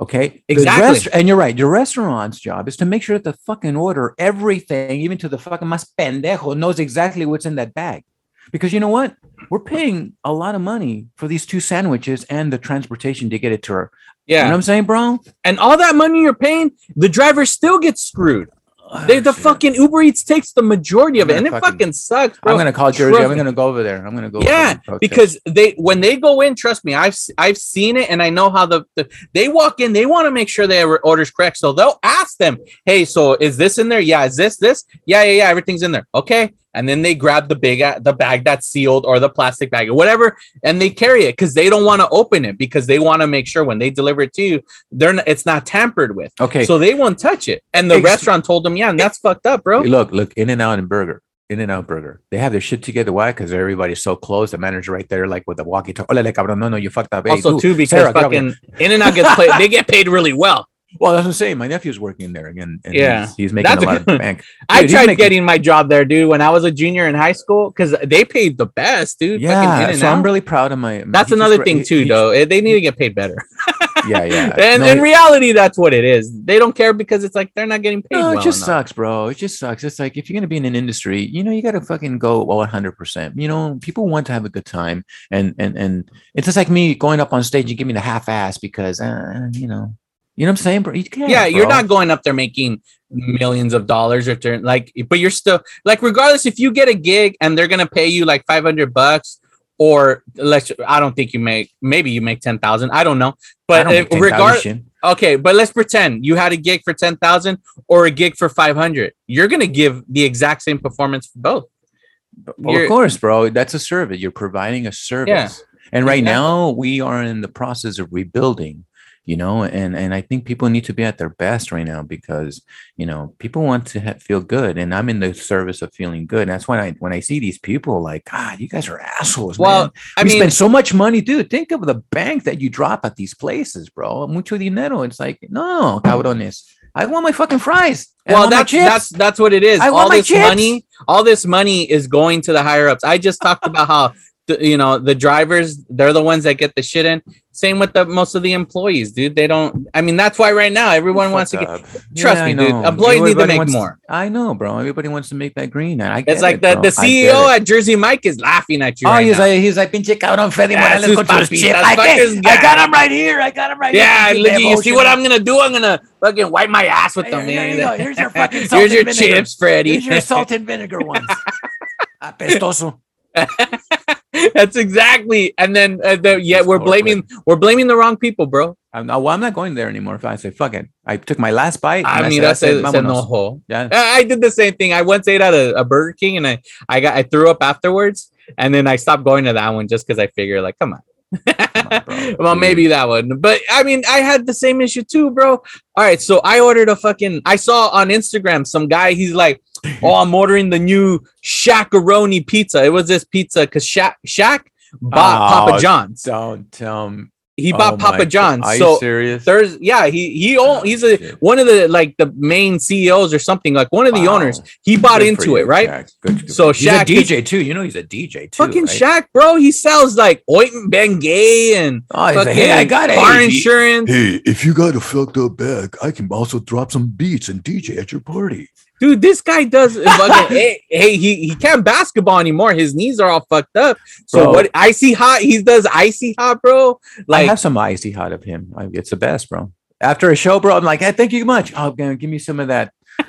[SPEAKER 2] Okay,
[SPEAKER 1] Exactly.
[SPEAKER 2] rest- and you're right. Your restaurant's job is to make sure that the fucking order, everything, even to the fucking mas pendejo, knows exactly what's in that bag. Because you know what? We're paying a lot of money for these two sandwiches and the transportation to get it to her. You
[SPEAKER 1] yeah,
[SPEAKER 2] know what I'm saying, bro?
[SPEAKER 1] and all that money you're paying, the driver still gets screwed. Oh, they, the
[SPEAKER 2] Shit.
[SPEAKER 1] fucking Uber Eats takes the majority of it, and it fucking, sucks, bro.
[SPEAKER 2] I'm gonna call Jersey. I'm gonna go over there. I'm gonna go.
[SPEAKER 1] Yeah, because they when they go in, trust me, I've I've seen it, and I know how the, the they walk in. They want to make sure their orders correct, so they'll ask them, "Hey, so is this in there? Yeah, is this this? Yeah, yeah, yeah, everything's in there. Okay." And then they grab the big the bag that's sealed or the plastic bag or whatever, and they carry it because they don't want to open it because they want to make sure when they deliver it to you, they're not, it's not tampered with.
[SPEAKER 2] okay.
[SPEAKER 1] So they won't touch it. And the
[SPEAKER 2] Ex-
[SPEAKER 1] restaurant told them, yeah, and that's fucked up, bro.
[SPEAKER 2] Look, look, In and Out and Burger, In and Out Burger. They have their shit together. Why? Because everybody's so close. The manager right there, like with the walkie talkie. No, no, you fucked up. Hey,
[SPEAKER 1] Also, too, because
[SPEAKER 2] Sarah,
[SPEAKER 1] fucking In and Out gets paid, they get paid really well.
[SPEAKER 2] Well, that's what I'm saying. My nephew's working there again. And
[SPEAKER 1] Yeah.
[SPEAKER 2] he's, he's making
[SPEAKER 1] That's
[SPEAKER 2] a lot of
[SPEAKER 1] good.
[SPEAKER 2] bank.
[SPEAKER 1] I
[SPEAKER 2] Dude, he's
[SPEAKER 1] tried
[SPEAKER 2] making-
[SPEAKER 1] getting my job there, dude, when I was a junior in high school because they paid the best, dude.
[SPEAKER 2] Yeah, so I'm really proud of my.
[SPEAKER 1] That's
[SPEAKER 2] he just
[SPEAKER 1] another thing
[SPEAKER 2] he-
[SPEAKER 1] too,
[SPEAKER 2] he-
[SPEAKER 1] though. Eh, They need to get paid better.
[SPEAKER 2] Yeah, yeah.
[SPEAKER 1] and
[SPEAKER 2] No,
[SPEAKER 1] in
[SPEAKER 2] he-
[SPEAKER 1] reality, that's what it is. They don't care because it's like they're not getting paid.
[SPEAKER 2] No,
[SPEAKER 1] well
[SPEAKER 2] it just
[SPEAKER 1] enough.
[SPEAKER 2] sucks, bro. It just sucks. It's like if you're gonna be in an industry, you know, you gotta fucking go 100. percent You know, people want to have a good time, and and and it's just like me going up on stage and give me the half ass because, uh, you know, you know what I'm saying, bro. You can't,
[SPEAKER 1] Yeah, you're not going up there making millions of dollars or turn like, but you're still like, regardless if you get a gig and they're gonna pay you like 500 bucks. Or let's, I don't think you make, maybe you make 10,000. I don't know. But
[SPEAKER 2] don't make 10,000
[SPEAKER 1] regard,
[SPEAKER 2] shit.
[SPEAKER 1] Okay, but let's pretend you had a gig for 10,000 or a gig for 500. You're going to give the exact same performance for both.
[SPEAKER 2] Well,
[SPEAKER 1] you're-
[SPEAKER 2] of course, bro. That's a service. You're providing a service. And right
[SPEAKER 1] Exactly.
[SPEAKER 2] now we are in the process of rebuilding, you know, and and I think people need to be at their best right now because, you know, people want to ha- feel good and I'm in the service of feeling good. And that's when I when I see these people like, god, you guys are assholes,
[SPEAKER 1] Well,
[SPEAKER 2] man.
[SPEAKER 1] I
[SPEAKER 2] we
[SPEAKER 1] mean,
[SPEAKER 2] spend so much money, dude. Think of the bank that you drop at these places, bro. Mucho dinero. It's like, no, cabrones. I want my fucking fries. I
[SPEAKER 1] well, that's that's that's what it is.
[SPEAKER 2] I want
[SPEAKER 1] all
[SPEAKER 2] my
[SPEAKER 1] this
[SPEAKER 2] chips.
[SPEAKER 1] money, all this money is going to the higher ups. I just talked about how the, you know the drivers they're the ones that get the shit in. Same with the most of the employees, dude. They don't. I mean, that's why right now everyone wants to get. Trust
[SPEAKER 2] Yeah,
[SPEAKER 1] me, dude. Employees need to make
[SPEAKER 2] wants-
[SPEAKER 1] more.
[SPEAKER 2] I know, bro. Everybody wants to make that green. And I
[SPEAKER 1] It's like
[SPEAKER 2] it,
[SPEAKER 1] the,
[SPEAKER 2] bro.
[SPEAKER 1] the CEO at Jersey Mike is laughing at you.
[SPEAKER 2] Oh,
[SPEAKER 1] right
[SPEAKER 2] he's
[SPEAKER 1] now.
[SPEAKER 2] like, he's like, pinche cabrón, Freddy
[SPEAKER 1] Yeah,
[SPEAKER 2] Morales
[SPEAKER 1] sus
[SPEAKER 2] con sus
[SPEAKER 1] papitas,
[SPEAKER 2] chips. I, I got him right here. I got him right
[SPEAKER 1] Yeah,
[SPEAKER 2] here.
[SPEAKER 1] look, you see what I'm gonna do? I'm gonna fucking wipe my ass with them,
[SPEAKER 2] Here, here you. Here's your fucking
[SPEAKER 1] Here's your
[SPEAKER 2] vinegar.
[SPEAKER 1] chips, Freddie.
[SPEAKER 2] Here's your salt and vinegar ones. Apestoso.
[SPEAKER 1] That's exactly. And then, uh, the, yeah, we're blaming we're blaming the wrong people, bro.
[SPEAKER 2] I'm not, well, I'm not going there anymore. If I say fuck it, I took my last bite.
[SPEAKER 1] I
[SPEAKER 2] and
[SPEAKER 1] mean, that's no hole.
[SPEAKER 2] Yeah.
[SPEAKER 1] I I did the same thing. I once ate at a, a Burger King, and I I got I threw up afterwards, and then I stopped going to that one just because I figured like, come on.
[SPEAKER 2] On,
[SPEAKER 1] well, maybe that one, but I mean, I had the same issue too, bro. All right, so I ordered a fucking. I saw on Instagram some guy. He's like, "Oh, I'm ordering the new Shaq-a-Roni pizza." It was this pizza because Shaq Shaq bought
[SPEAKER 2] Oh,
[SPEAKER 1] Papa John's.
[SPEAKER 2] Don't tell me.
[SPEAKER 1] He bought
[SPEAKER 2] Oh my
[SPEAKER 1] Papa
[SPEAKER 2] God.
[SPEAKER 1] John's.
[SPEAKER 2] Are you
[SPEAKER 1] so
[SPEAKER 2] serious?
[SPEAKER 1] there's yeah, he he own, ah, he's a one of the like the main CEOs or something like one of the
[SPEAKER 2] Wow.
[SPEAKER 1] owners. He bought
[SPEAKER 2] Good
[SPEAKER 1] into
[SPEAKER 2] you,
[SPEAKER 1] it, right?
[SPEAKER 2] Shaq. Good, good.
[SPEAKER 1] So
[SPEAKER 2] he's a
[SPEAKER 1] Shaq is-
[SPEAKER 2] DJ too. You know he's a DJ too.
[SPEAKER 1] Fucking
[SPEAKER 2] right?
[SPEAKER 1] Shaq, bro. He sells like ointment Bengay and
[SPEAKER 2] Oh,
[SPEAKER 1] fucking
[SPEAKER 2] like, hey, I got it.
[SPEAKER 1] car
[SPEAKER 2] Hey,
[SPEAKER 1] insurance.
[SPEAKER 4] Hey, if you got a fucked up bag, I can also drop some beats and DJ at your party.
[SPEAKER 1] Dude, this guy does fucking hey, hey, he, he can't basketball anymore. His knees are all fucked up. So
[SPEAKER 2] Bro.
[SPEAKER 1] what icy hot? He does icy hot, bro.
[SPEAKER 2] I
[SPEAKER 1] Like
[SPEAKER 2] have some icy hot of him. I- It's the best, bro. After a show, bro, I'm like, hey, thank you much. Oh, give me some of that.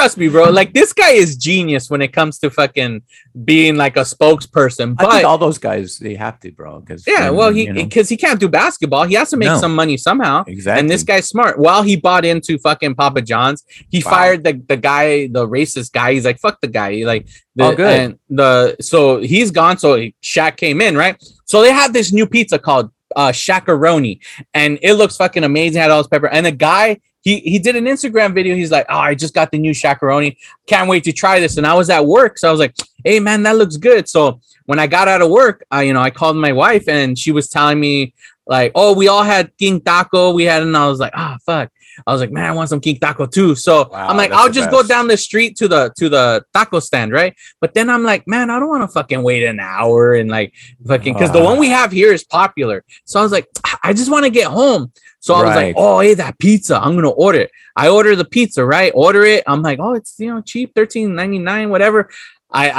[SPEAKER 1] trust me, bro. Like this guy is genius when it comes to fucking being like a spokesperson.
[SPEAKER 2] I think
[SPEAKER 1] But
[SPEAKER 2] all those guys they have to, bro. Because
[SPEAKER 1] yeah, well, he because he can't do basketball. He has to make
[SPEAKER 2] No.
[SPEAKER 1] some money somehow.
[SPEAKER 2] exactly.
[SPEAKER 1] And this guy's smart. While he bought into fucking Papa John's, he
[SPEAKER 2] Wow.
[SPEAKER 1] fired the, the guy, the racist guy. He's like, fuck the guy. He like, the,
[SPEAKER 2] Oh, good.
[SPEAKER 1] And the so he's gone. So Shaq came in, right? So they have this new pizza called uh Shaq-a-Roni, and it looks fucking amazing. Had all this pepper. And the guy, he he did an Instagram video. He's like, oh, I just got the new Shaq-a-Roni. Can't wait to try this. And I was at work, so I was like, hey man, that looks good. So when I got out of work, I you know I called my wife, and she was telling me like, oh, we all had King Taco. We had, and I was like, ah, fuck. I was like, man, I want some King Taco too. So
[SPEAKER 2] Wow,
[SPEAKER 1] I'm like, I'll just go down the street to the to the taco stand, right? But then I'm like, man, I don't want to fucking wait an hour and like fucking because the
[SPEAKER 2] Ah.
[SPEAKER 1] one we have here is popular. So I was like, I just want to get home. So I was like, oh, hey, that pizza, I'm gonna order it. I order the pizza, right? Order it. I'm like, oh, it's you know cheap, thirteen ninety nine, whatever. I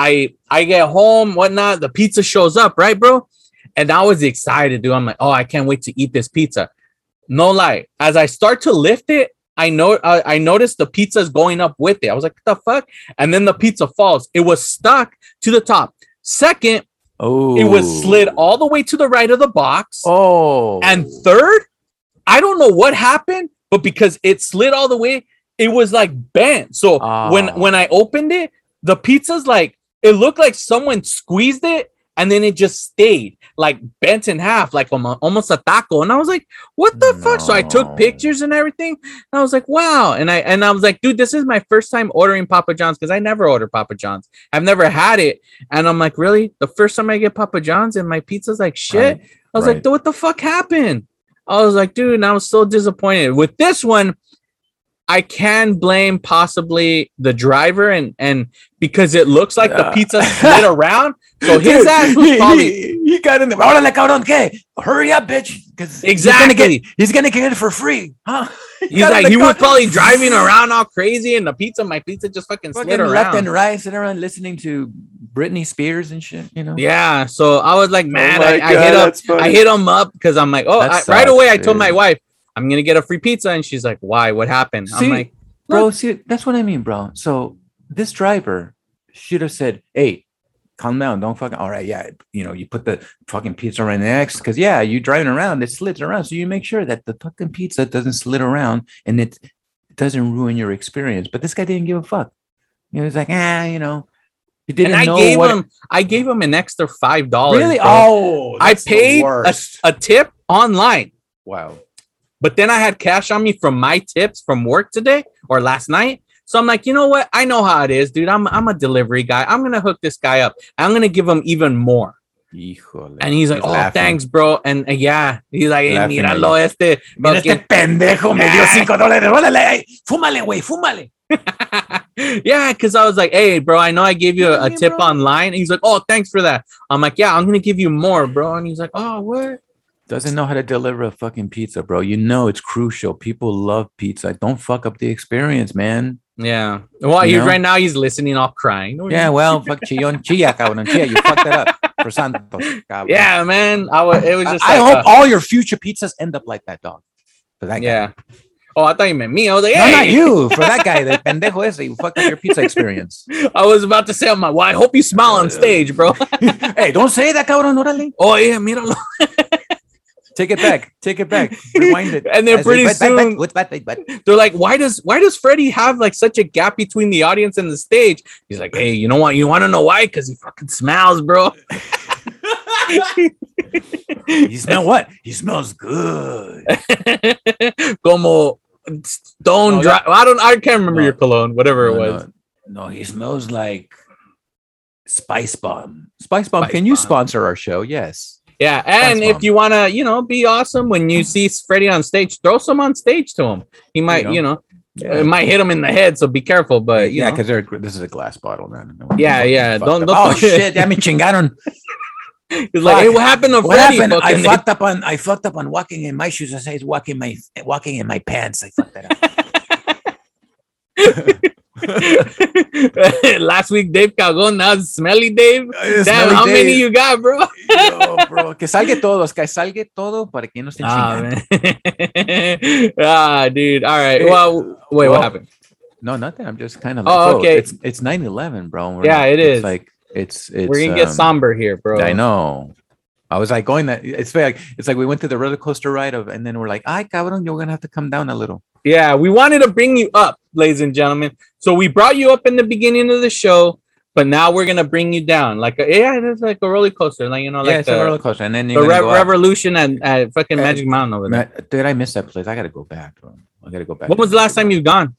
[SPEAKER 1] I I get home, whatnot. The pizza shows up, right, bro? And I was excited, dude. I'm like, oh, I can't wait to eat this pizza. No lie. As I start to lift it, I know uh, I noticed the pizza's going up with it. I was like, what the fuck? And then the pizza falls. It was stuck to the top. Second,
[SPEAKER 2] oh,
[SPEAKER 1] it was slid all the way to the right of the box.
[SPEAKER 2] Oh,
[SPEAKER 1] And third, I don't know what happened, but because it slid all the way, it was like bent. So when
[SPEAKER 2] Ah.
[SPEAKER 1] when I opened it, the pizza's like it looked like someone squeezed it and then it just stayed like bent in half, like almost a taco. And I was like, "What the fuck?" So I took pictures and everything. And I was like, "Wow!" And I and I was like, "Dude, this is my first time ordering Papa John's because I never order Papa John's. I've never had it." And I'm like, "Really? The first time I get Papa John's and my pizza's like shit."
[SPEAKER 2] Right,
[SPEAKER 1] I was
[SPEAKER 2] right.
[SPEAKER 1] like, what the fuck happened? I was like, dude, and I was so disappointed. With this one, I can blame possibly the driver and and because it looks like the
[SPEAKER 2] Yeah.
[SPEAKER 1] pizza slid around. So his
[SPEAKER 2] Dude,
[SPEAKER 1] ass was probably
[SPEAKER 2] he, he got in there. Órale, cabrón, ¿qué? Hurry up, bitch. Because
[SPEAKER 1] Exactly.
[SPEAKER 2] He's gonna, get, he's gonna get it for free. Huh?
[SPEAKER 1] he's like
[SPEAKER 2] the
[SPEAKER 1] he was probably driving around all crazy and the pizza, my pizza just fucking
[SPEAKER 2] Fucking
[SPEAKER 1] slid
[SPEAKER 2] left and
[SPEAKER 1] around.
[SPEAKER 2] right, sitting around listening to Britney Spears and shit, you know?
[SPEAKER 1] Yeah. So I was like, oh man,
[SPEAKER 2] my
[SPEAKER 1] I, I hit up. I hit him up because I'm like, oh, I, right away I told my wife, I'm gonna get a free pizza, and she's like, why? What happened? I'm
[SPEAKER 2] See,
[SPEAKER 1] like,
[SPEAKER 2] bro, see, that's what I mean, bro. So this driver should have said, hey, calm down. Don't fucking, all right, yeah. You know, you put the fucking pizza right next because, yeah, you driving around, it slides around. So you make sure that the fucking pizza doesn't slid around and it doesn't ruin your experience. But this guy didn't give a fuck. You know, he's like, ah, you know, he didn't
[SPEAKER 1] and I
[SPEAKER 2] know
[SPEAKER 1] gave
[SPEAKER 2] what.
[SPEAKER 1] him, I gave him an extra five dollars.
[SPEAKER 2] really?
[SPEAKER 1] bro.
[SPEAKER 2] Oh,
[SPEAKER 1] I paid a, a tip online,
[SPEAKER 2] wow.
[SPEAKER 1] But then I had cash on me from my tips from work today or last night. So I'm like, you know what? I know how it is, dude. I'm I'm a delivery guy. I'm gonna hook this guy up. I'm gonna give him even more.
[SPEAKER 2] Híjole.
[SPEAKER 1] And he's like, oh,
[SPEAKER 2] laughing.
[SPEAKER 1] thanks, bro. And uh, yeah, he's like, hey,
[SPEAKER 2] Laughing at
[SPEAKER 1] míralo este.
[SPEAKER 2] Mira este pendejo me dio cinco dólares. Órale, ay, fúmale, güey, fúmale.
[SPEAKER 1] yeah, because I was like, hey, bro, I know I gave you a, a tip
[SPEAKER 2] bro.
[SPEAKER 1] online. And he's like, oh, thanks for that. I'm like, yeah, I'm gonna give you more, bro. And he's like, oh, what?
[SPEAKER 2] Doesn't know how to deliver a fucking pizza, bro. You know it's crucial. People love pizza. Don't fuck up the experience, man.
[SPEAKER 1] Yeah. Well,
[SPEAKER 2] You know?
[SPEAKER 1] right now he's listening, off crying.
[SPEAKER 2] Yeah, well, fuck chillon, chilla, cabrón, chilla. You fucked that up for Santos, cabrón.
[SPEAKER 1] Yeah, man. I was. It was just.
[SPEAKER 2] I
[SPEAKER 1] like,
[SPEAKER 2] hope
[SPEAKER 1] uh,
[SPEAKER 2] all your future pizzas end up like that dog. For that guy.
[SPEAKER 1] yeah. Oh, I thought you meant me. I was like,
[SPEAKER 2] No, not you. For that guy, the pendejo ese, you fucked up your pizza experience.
[SPEAKER 1] I was about to say, I'm like, well, I hope you smile on stage, bro.
[SPEAKER 2] hey, don't say that, cabrón, órale.
[SPEAKER 1] oh yeah, míralo.
[SPEAKER 2] Take it back. Take it back. Rewind it.
[SPEAKER 1] And then
[SPEAKER 2] I say,
[SPEAKER 1] pretty
[SPEAKER 2] "But, but, but,
[SPEAKER 1] soon-
[SPEAKER 2] but, but, but."
[SPEAKER 1] They're like, why does why does Freddie have like such a gap between the audience and the stage? He's like, hey, you know what? You want to know why? Because he fucking smells, bro.
[SPEAKER 2] You smell what? He smells good.
[SPEAKER 1] Como stone
[SPEAKER 2] No,
[SPEAKER 1] dry.
[SPEAKER 2] that-
[SPEAKER 1] I don't. I can't remember
[SPEAKER 2] No.
[SPEAKER 1] your cologne, whatever it was.
[SPEAKER 2] No, no, he smells like Spice Bomb. Spice Bomb,
[SPEAKER 1] Spice
[SPEAKER 2] can you sponsor our show? Yes.
[SPEAKER 1] Yeah, and if you wanna, you know, be awesome when you see Freddie on stage, throw some on stage to him. He might,
[SPEAKER 2] go.
[SPEAKER 1] you know, it might hit him in the head, so be careful. But you
[SPEAKER 2] yeah, because this is a glass bottle, man.
[SPEAKER 1] Yeah, yeah, don't- don't
[SPEAKER 2] oh
[SPEAKER 1] fuck-
[SPEAKER 2] shit! Ya me chingaron.
[SPEAKER 1] he's like, hey, what happened to
[SPEAKER 2] What
[SPEAKER 1] Freddie?
[SPEAKER 2] happened? I fucked up on. I fucked up on walking in my shoes. I say it's walking my walking in my pants. I fucked that up.
[SPEAKER 1] Last week Dave cagó, now smelly Dave. Damn,
[SPEAKER 2] Smelly
[SPEAKER 1] how many you got, bro?
[SPEAKER 2] Yo, bro, que salga todos, que salga todo para que no estén
[SPEAKER 1] Ah,
[SPEAKER 2] chingando.
[SPEAKER 1] ah, dude. All right.
[SPEAKER 2] Hey,
[SPEAKER 1] Well, wait,
[SPEAKER 2] well,
[SPEAKER 1] what happened?
[SPEAKER 2] No, nothing. I'm just kind of.
[SPEAKER 1] like, Oh, okay.
[SPEAKER 2] It's it's 9/11, bro. We're
[SPEAKER 1] Yeah,
[SPEAKER 2] not-
[SPEAKER 1] it
[SPEAKER 2] it's
[SPEAKER 1] is.
[SPEAKER 2] Like it's it's.
[SPEAKER 1] We're gonna get
[SPEAKER 2] um,
[SPEAKER 1] somber here, bro.
[SPEAKER 2] I know. I was like going that it's like it's like we went to the roller coaster ride of and then we're like, ay cabrón, you're gonna have to come down a little.
[SPEAKER 1] Yeah, we wanted to bring you up, ladies and gentlemen. So we brought you up in the beginning of the show, but now we're gonna bring you down. Like, a, yeah, it's like a roller coaster, like you know,
[SPEAKER 2] yeah,
[SPEAKER 1] like
[SPEAKER 2] it's a roller coaster. And then
[SPEAKER 1] the Re-. Revolution at, at fucking
[SPEAKER 2] Uh,
[SPEAKER 1] Magic Mountain over there.
[SPEAKER 2] Dude, I miss that place. I gotta go back, bro. I gotta go back.
[SPEAKER 1] When was the last time you've gone?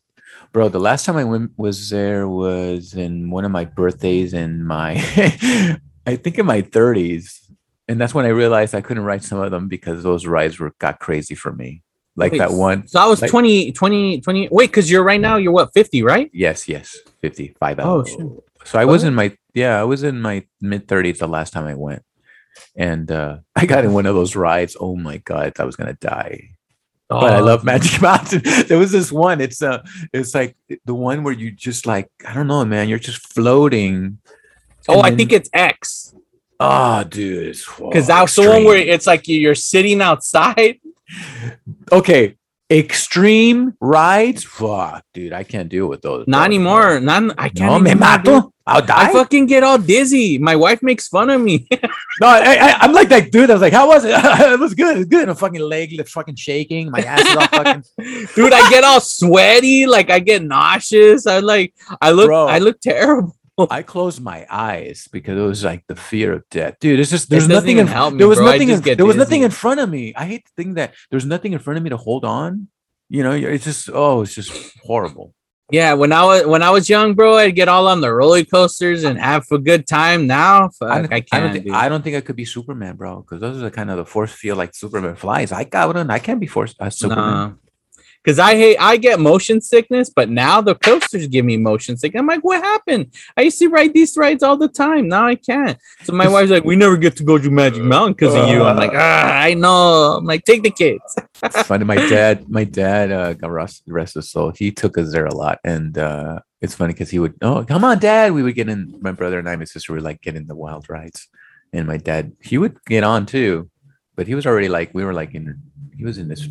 [SPEAKER 2] bro? The last time I went was there was in one of my birthdays in my I think in my 30s. And that's when I realized I couldn't ride some of them because those rides were got crazy for me. Like
[SPEAKER 1] Wait,
[SPEAKER 2] that one.
[SPEAKER 1] So I was
[SPEAKER 2] Like-
[SPEAKER 1] 20, 20, 20. Wait, because you're right now, you're what, 50, right?
[SPEAKER 2] Yes, yes. 55
[SPEAKER 1] Oh,
[SPEAKER 2] hours.
[SPEAKER 1] shit.
[SPEAKER 2] So I was
[SPEAKER 1] Oh.
[SPEAKER 2] in my yeah, I was in my mid 30s the last time I went. And uh I got in one of those rides. Oh my god, I was gonna die. But I
[SPEAKER 1] Oh,
[SPEAKER 2] love Magic Mountain. There was this one. It's uh it's like the one where you just like, I don't know, man, you're just floating.
[SPEAKER 1] Oh, I
[SPEAKER 2] then-
[SPEAKER 1] think it's X.
[SPEAKER 2] Oh, dude.
[SPEAKER 1] Because that's the one where it's like you're sitting outside.
[SPEAKER 2] Okay. Extreme rides. Fuck, dude. I can't deal with those.
[SPEAKER 1] Not anymore. Not, I can't.
[SPEAKER 2] No, me
[SPEAKER 1] do
[SPEAKER 2] mato. I'll die.
[SPEAKER 1] I fucking get all dizzy. My wife makes fun of me.
[SPEAKER 2] No, I, I'm like that dude. I was like, how was it? it was good. It was good. My fucking leg fucking shaking. My ass is all fucking.
[SPEAKER 1] Dude, I get all sweaty, like I get nauseous. I like I look
[SPEAKER 2] Bro.
[SPEAKER 1] I look terrible.
[SPEAKER 2] I closed my eyes because it was like the fear of death, dude. It's just there's nothing in
[SPEAKER 1] help me,
[SPEAKER 2] there was
[SPEAKER 1] bro.
[SPEAKER 2] Nothing in, there was nothing in front of me. I hate to think that there's nothing in front of me to hold on. You know, it's just oh, it's just horrible.
[SPEAKER 1] Yeah, when I was when I was young, bro, I'd get all on the roller coasters and have a good time. Now, fuck,
[SPEAKER 2] I
[SPEAKER 1] I,
[SPEAKER 2] don't, I, don't
[SPEAKER 1] can't.
[SPEAKER 2] think. I don't think I could be Superman, bro, because those are the kind of the force field like Superman flies. I got one. I can't be forced uh, Superman.
[SPEAKER 1] Because I hate I get motion sickness, but now the coasters give me motion sickness. I'm like, what happened? I used to ride these rides all the time. Now I can't. So my wife's like, we never get to go to Magic Mountain because of you. I'm like, ah, I know. I'm like, take the kids.
[SPEAKER 2] It's funny. My dad, my dad, uh, got rest, rest his soul. He took us there a lot, and uh, it's funny because he would, oh, come on, dad. We would get in. My brother and I, my sister, would like get in the wild rides, and my dad, he would get on too, but he was already like, we were like in, he was in this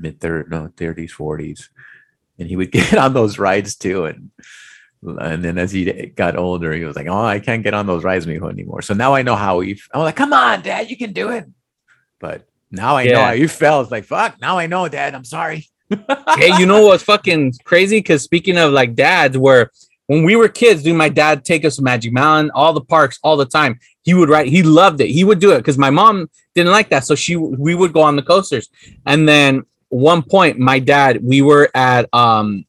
[SPEAKER 2] mid third, no, thirties, forties, and he would get on those rides too, and. And then as he got older, he was like, "Oh, I can't get on those rides anymore." So now I know how he. I'm like, "Come on, Dad, you can do it." But now I know
[SPEAKER 1] Yeah.
[SPEAKER 2] how you felt. It's like, fuck, now I know, Dad. I'm sorry.
[SPEAKER 1] hey, you know what's fucking crazy? Because speaking of like dads, where when we were kids, dude, my dad take us to Magic Mountain, all the parks, all the time. He would ride. He loved it. He would do it because my mom didn't like that, so she we would go on the coasters. And then one point, my dad, we were at um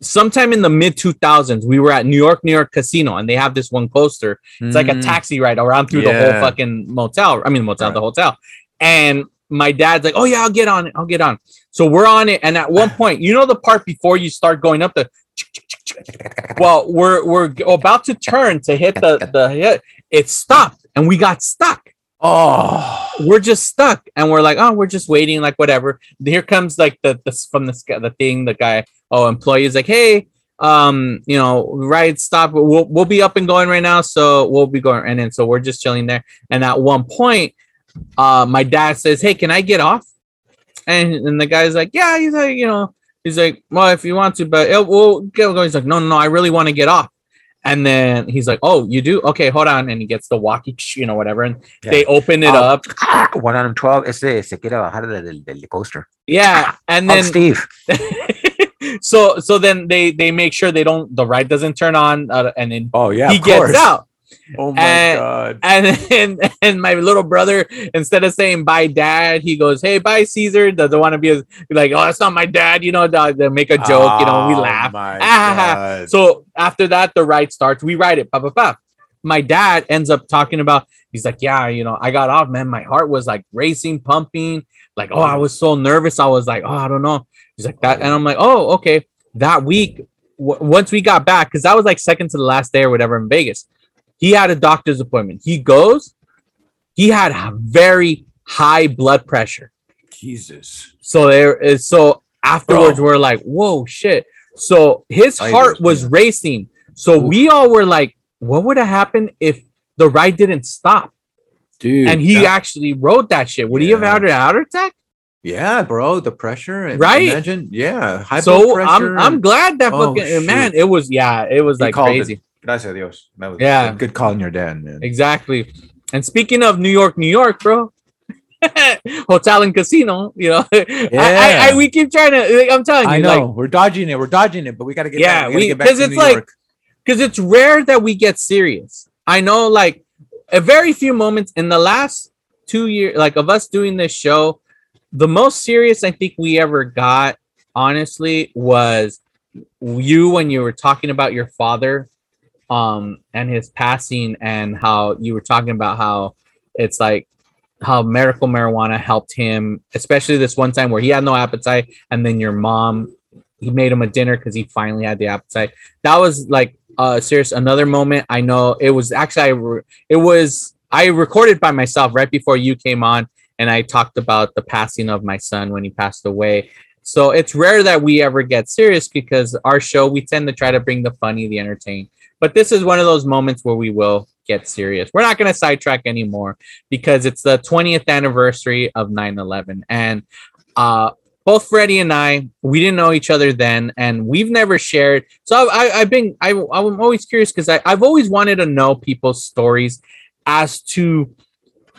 [SPEAKER 1] sometime in the mid 2000s we were at new york new york casino and they have this one coaster it's like a
[SPEAKER 2] Mm,
[SPEAKER 1] taxi ride around through the whole fucking motel. I mean, motel,
[SPEAKER 2] Right.
[SPEAKER 1] the hotel. And my dad's like, "Oh yeah, I'll get on it. I'll get on." So we're on it, and at one point, you know the part before you start going up the. Well, we're we're about to turn to hit the the hit. It stopped, and we got stuck.
[SPEAKER 2] Oh,
[SPEAKER 1] We're just stuck, and we're like, "Oh, we're just waiting, like whatever." Here comes like the this from the the thing. The guy, oh, employee is like, "Hey, um, you know, ride stop. We'll we'll be up and going right now, so we'll be going." And then so we're just chilling there. And at one point, uh, my dad says, "Hey, can I get off?" And and the guy's like, "Yeah." He's like, you know, he's like, "Well, if you want to, but it, we'll get going." He's like, "No, no, no, I really want to get off." And then he's like, "Oh, you do? Okay, hold on." And he gets the walkie, you know, whatever, and they open it
[SPEAKER 2] Um,
[SPEAKER 1] up.
[SPEAKER 2] one on 12. Este se quiere bajar del, del coaster.
[SPEAKER 1] Yeah, and
[SPEAKER 2] Oh,
[SPEAKER 1] then
[SPEAKER 2] Steve.
[SPEAKER 1] so so then they they make sure they don't the ride doesn't turn on, uh, and then
[SPEAKER 2] Oh, yeah.
[SPEAKER 1] he gets out.
[SPEAKER 2] Oh, my
[SPEAKER 1] And-
[SPEAKER 2] God.
[SPEAKER 1] And then and my little brother, instead of saying bye dad, he goes, Hey, bye Caesar. Doesn't want to be as, like, oh, that's not my dad, you know, to make a joke, you know, we
[SPEAKER 2] Oh,
[SPEAKER 1] laugh. Ah. So after that, the ride starts. We ride it, pa pa pa. my dad ends up talking about he's like yeah you know i got off man my heart was like racing pumping like oh i was so nervous i was like oh i don't know he's like that and i'm like oh okay that week w- once we got back because that was like second to the last day or whatever in vegas he had a doctor's appointment he goes he had very high blood pressure
[SPEAKER 2] Jesus.
[SPEAKER 1] so there is so afterwards we're like, whoa shit. So his heart was racing. So
[SPEAKER 2] Oof.
[SPEAKER 1] we all were like, what would have happened if the ride didn't stop?
[SPEAKER 2] Dude.
[SPEAKER 1] and he
[SPEAKER 2] that-
[SPEAKER 1] actually wrote that shit. Would he have
[SPEAKER 2] Yeah.
[SPEAKER 1] had a heart attack?
[SPEAKER 2] yeah, bro, the pressure. and
[SPEAKER 1] Right?
[SPEAKER 2] Imagine, yeah. High
[SPEAKER 1] so
[SPEAKER 2] pressure
[SPEAKER 1] I'm I'm glad that
[SPEAKER 2] Oh,
[SPEAKER 1] fucking man, it was yeah, it was like
[SPEAKER 2] crazy. it. Gracias a Dios. Was
[SPEAKER 1] Yeah.
[SPEAKER 2] good calling your dad, man.
[SPEAKER 1] Exactly. And speaking of New York, New York, bro. Hotel and casino, you know. I, I, I we keep trying to like, I'm telling you,
[SPEAKER 2] I know
[SPEAKER 1] like
[SPEAKER 2] we're dodging it. We're dodging it, but we got to get.
[SPEAKER 1] Yeah,
[SPEAKER 2] back. we,
[SPEAKER 1] we-
[SPEAKER 2] gotta get back
[SPEAKER 1] 'cause
[SPEAKER 2] to
[SPEAKER 1] it's
[SPEAKER 2] New
[SPEAKER 1] like- because it's rare that we get serious. I know, like a very few moments in the last two years, like of us doing this show, the most serious I think we ever got, honestly, was you when you were talking about your father, um, and his passing, and how you were talking about how it's like how medical marijuana helped him, especially this one time where he had no appetite, and then your mom, he made him a dinner because he finally had the appetite. That was like uh serious another moment. I know it was actually I re- it was i recorded by myself right before you came on and i talked about the passing of my son when he passed away. So it's rare that we ever get serious because our show we tend to try to bring the funny the entertain but this is one of those moments where we will get serious we're not going to sidetrack anymore because it's the 20th anniversary of 9-11 and uh both Freddie and I, we didn't know each other then, and we've never shared. So I, I've been, I, I'm always curious because I've always wanted to know people's stories as to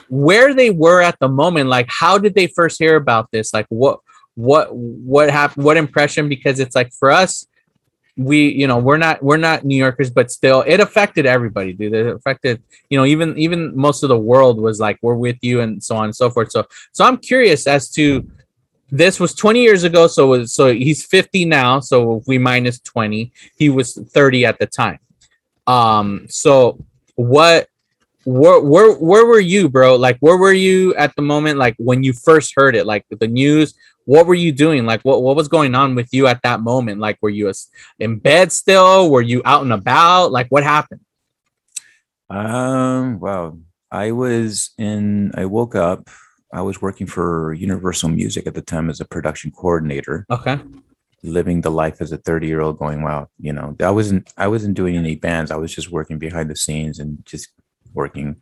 [SPEAKER 1] where they were at the moment. Like, how did they first hear about this? Like, what, what, what happened? What impression? Because it's like for us, we, you know, we're not, we're not New Yorkers, but still, it affected everybody, dude. It affected, you know, even, even most of the world was like, we're with you, and so on and so forth. So, so I'm curious as to this was 20 years ago so was so he's 50 now so we minus 20 he was 30 at the time um so what where, where where were you bro like where were you at the moment like when you first heard it like the news what were you doing like what, what was going on with you at that moment like were you in bed still were you out and about like what happened
[SPEAKER 2] Um. Well, I was in. I woke up. I was working for Universal Music at the time as a production coordinator,
[SPEAKER 1] okay
[SPEAKER 2] living the life as a 30 year old. Going, wow, you know, I wasn't. I wasn't doing any bands. I was just working behind the scenes and just working.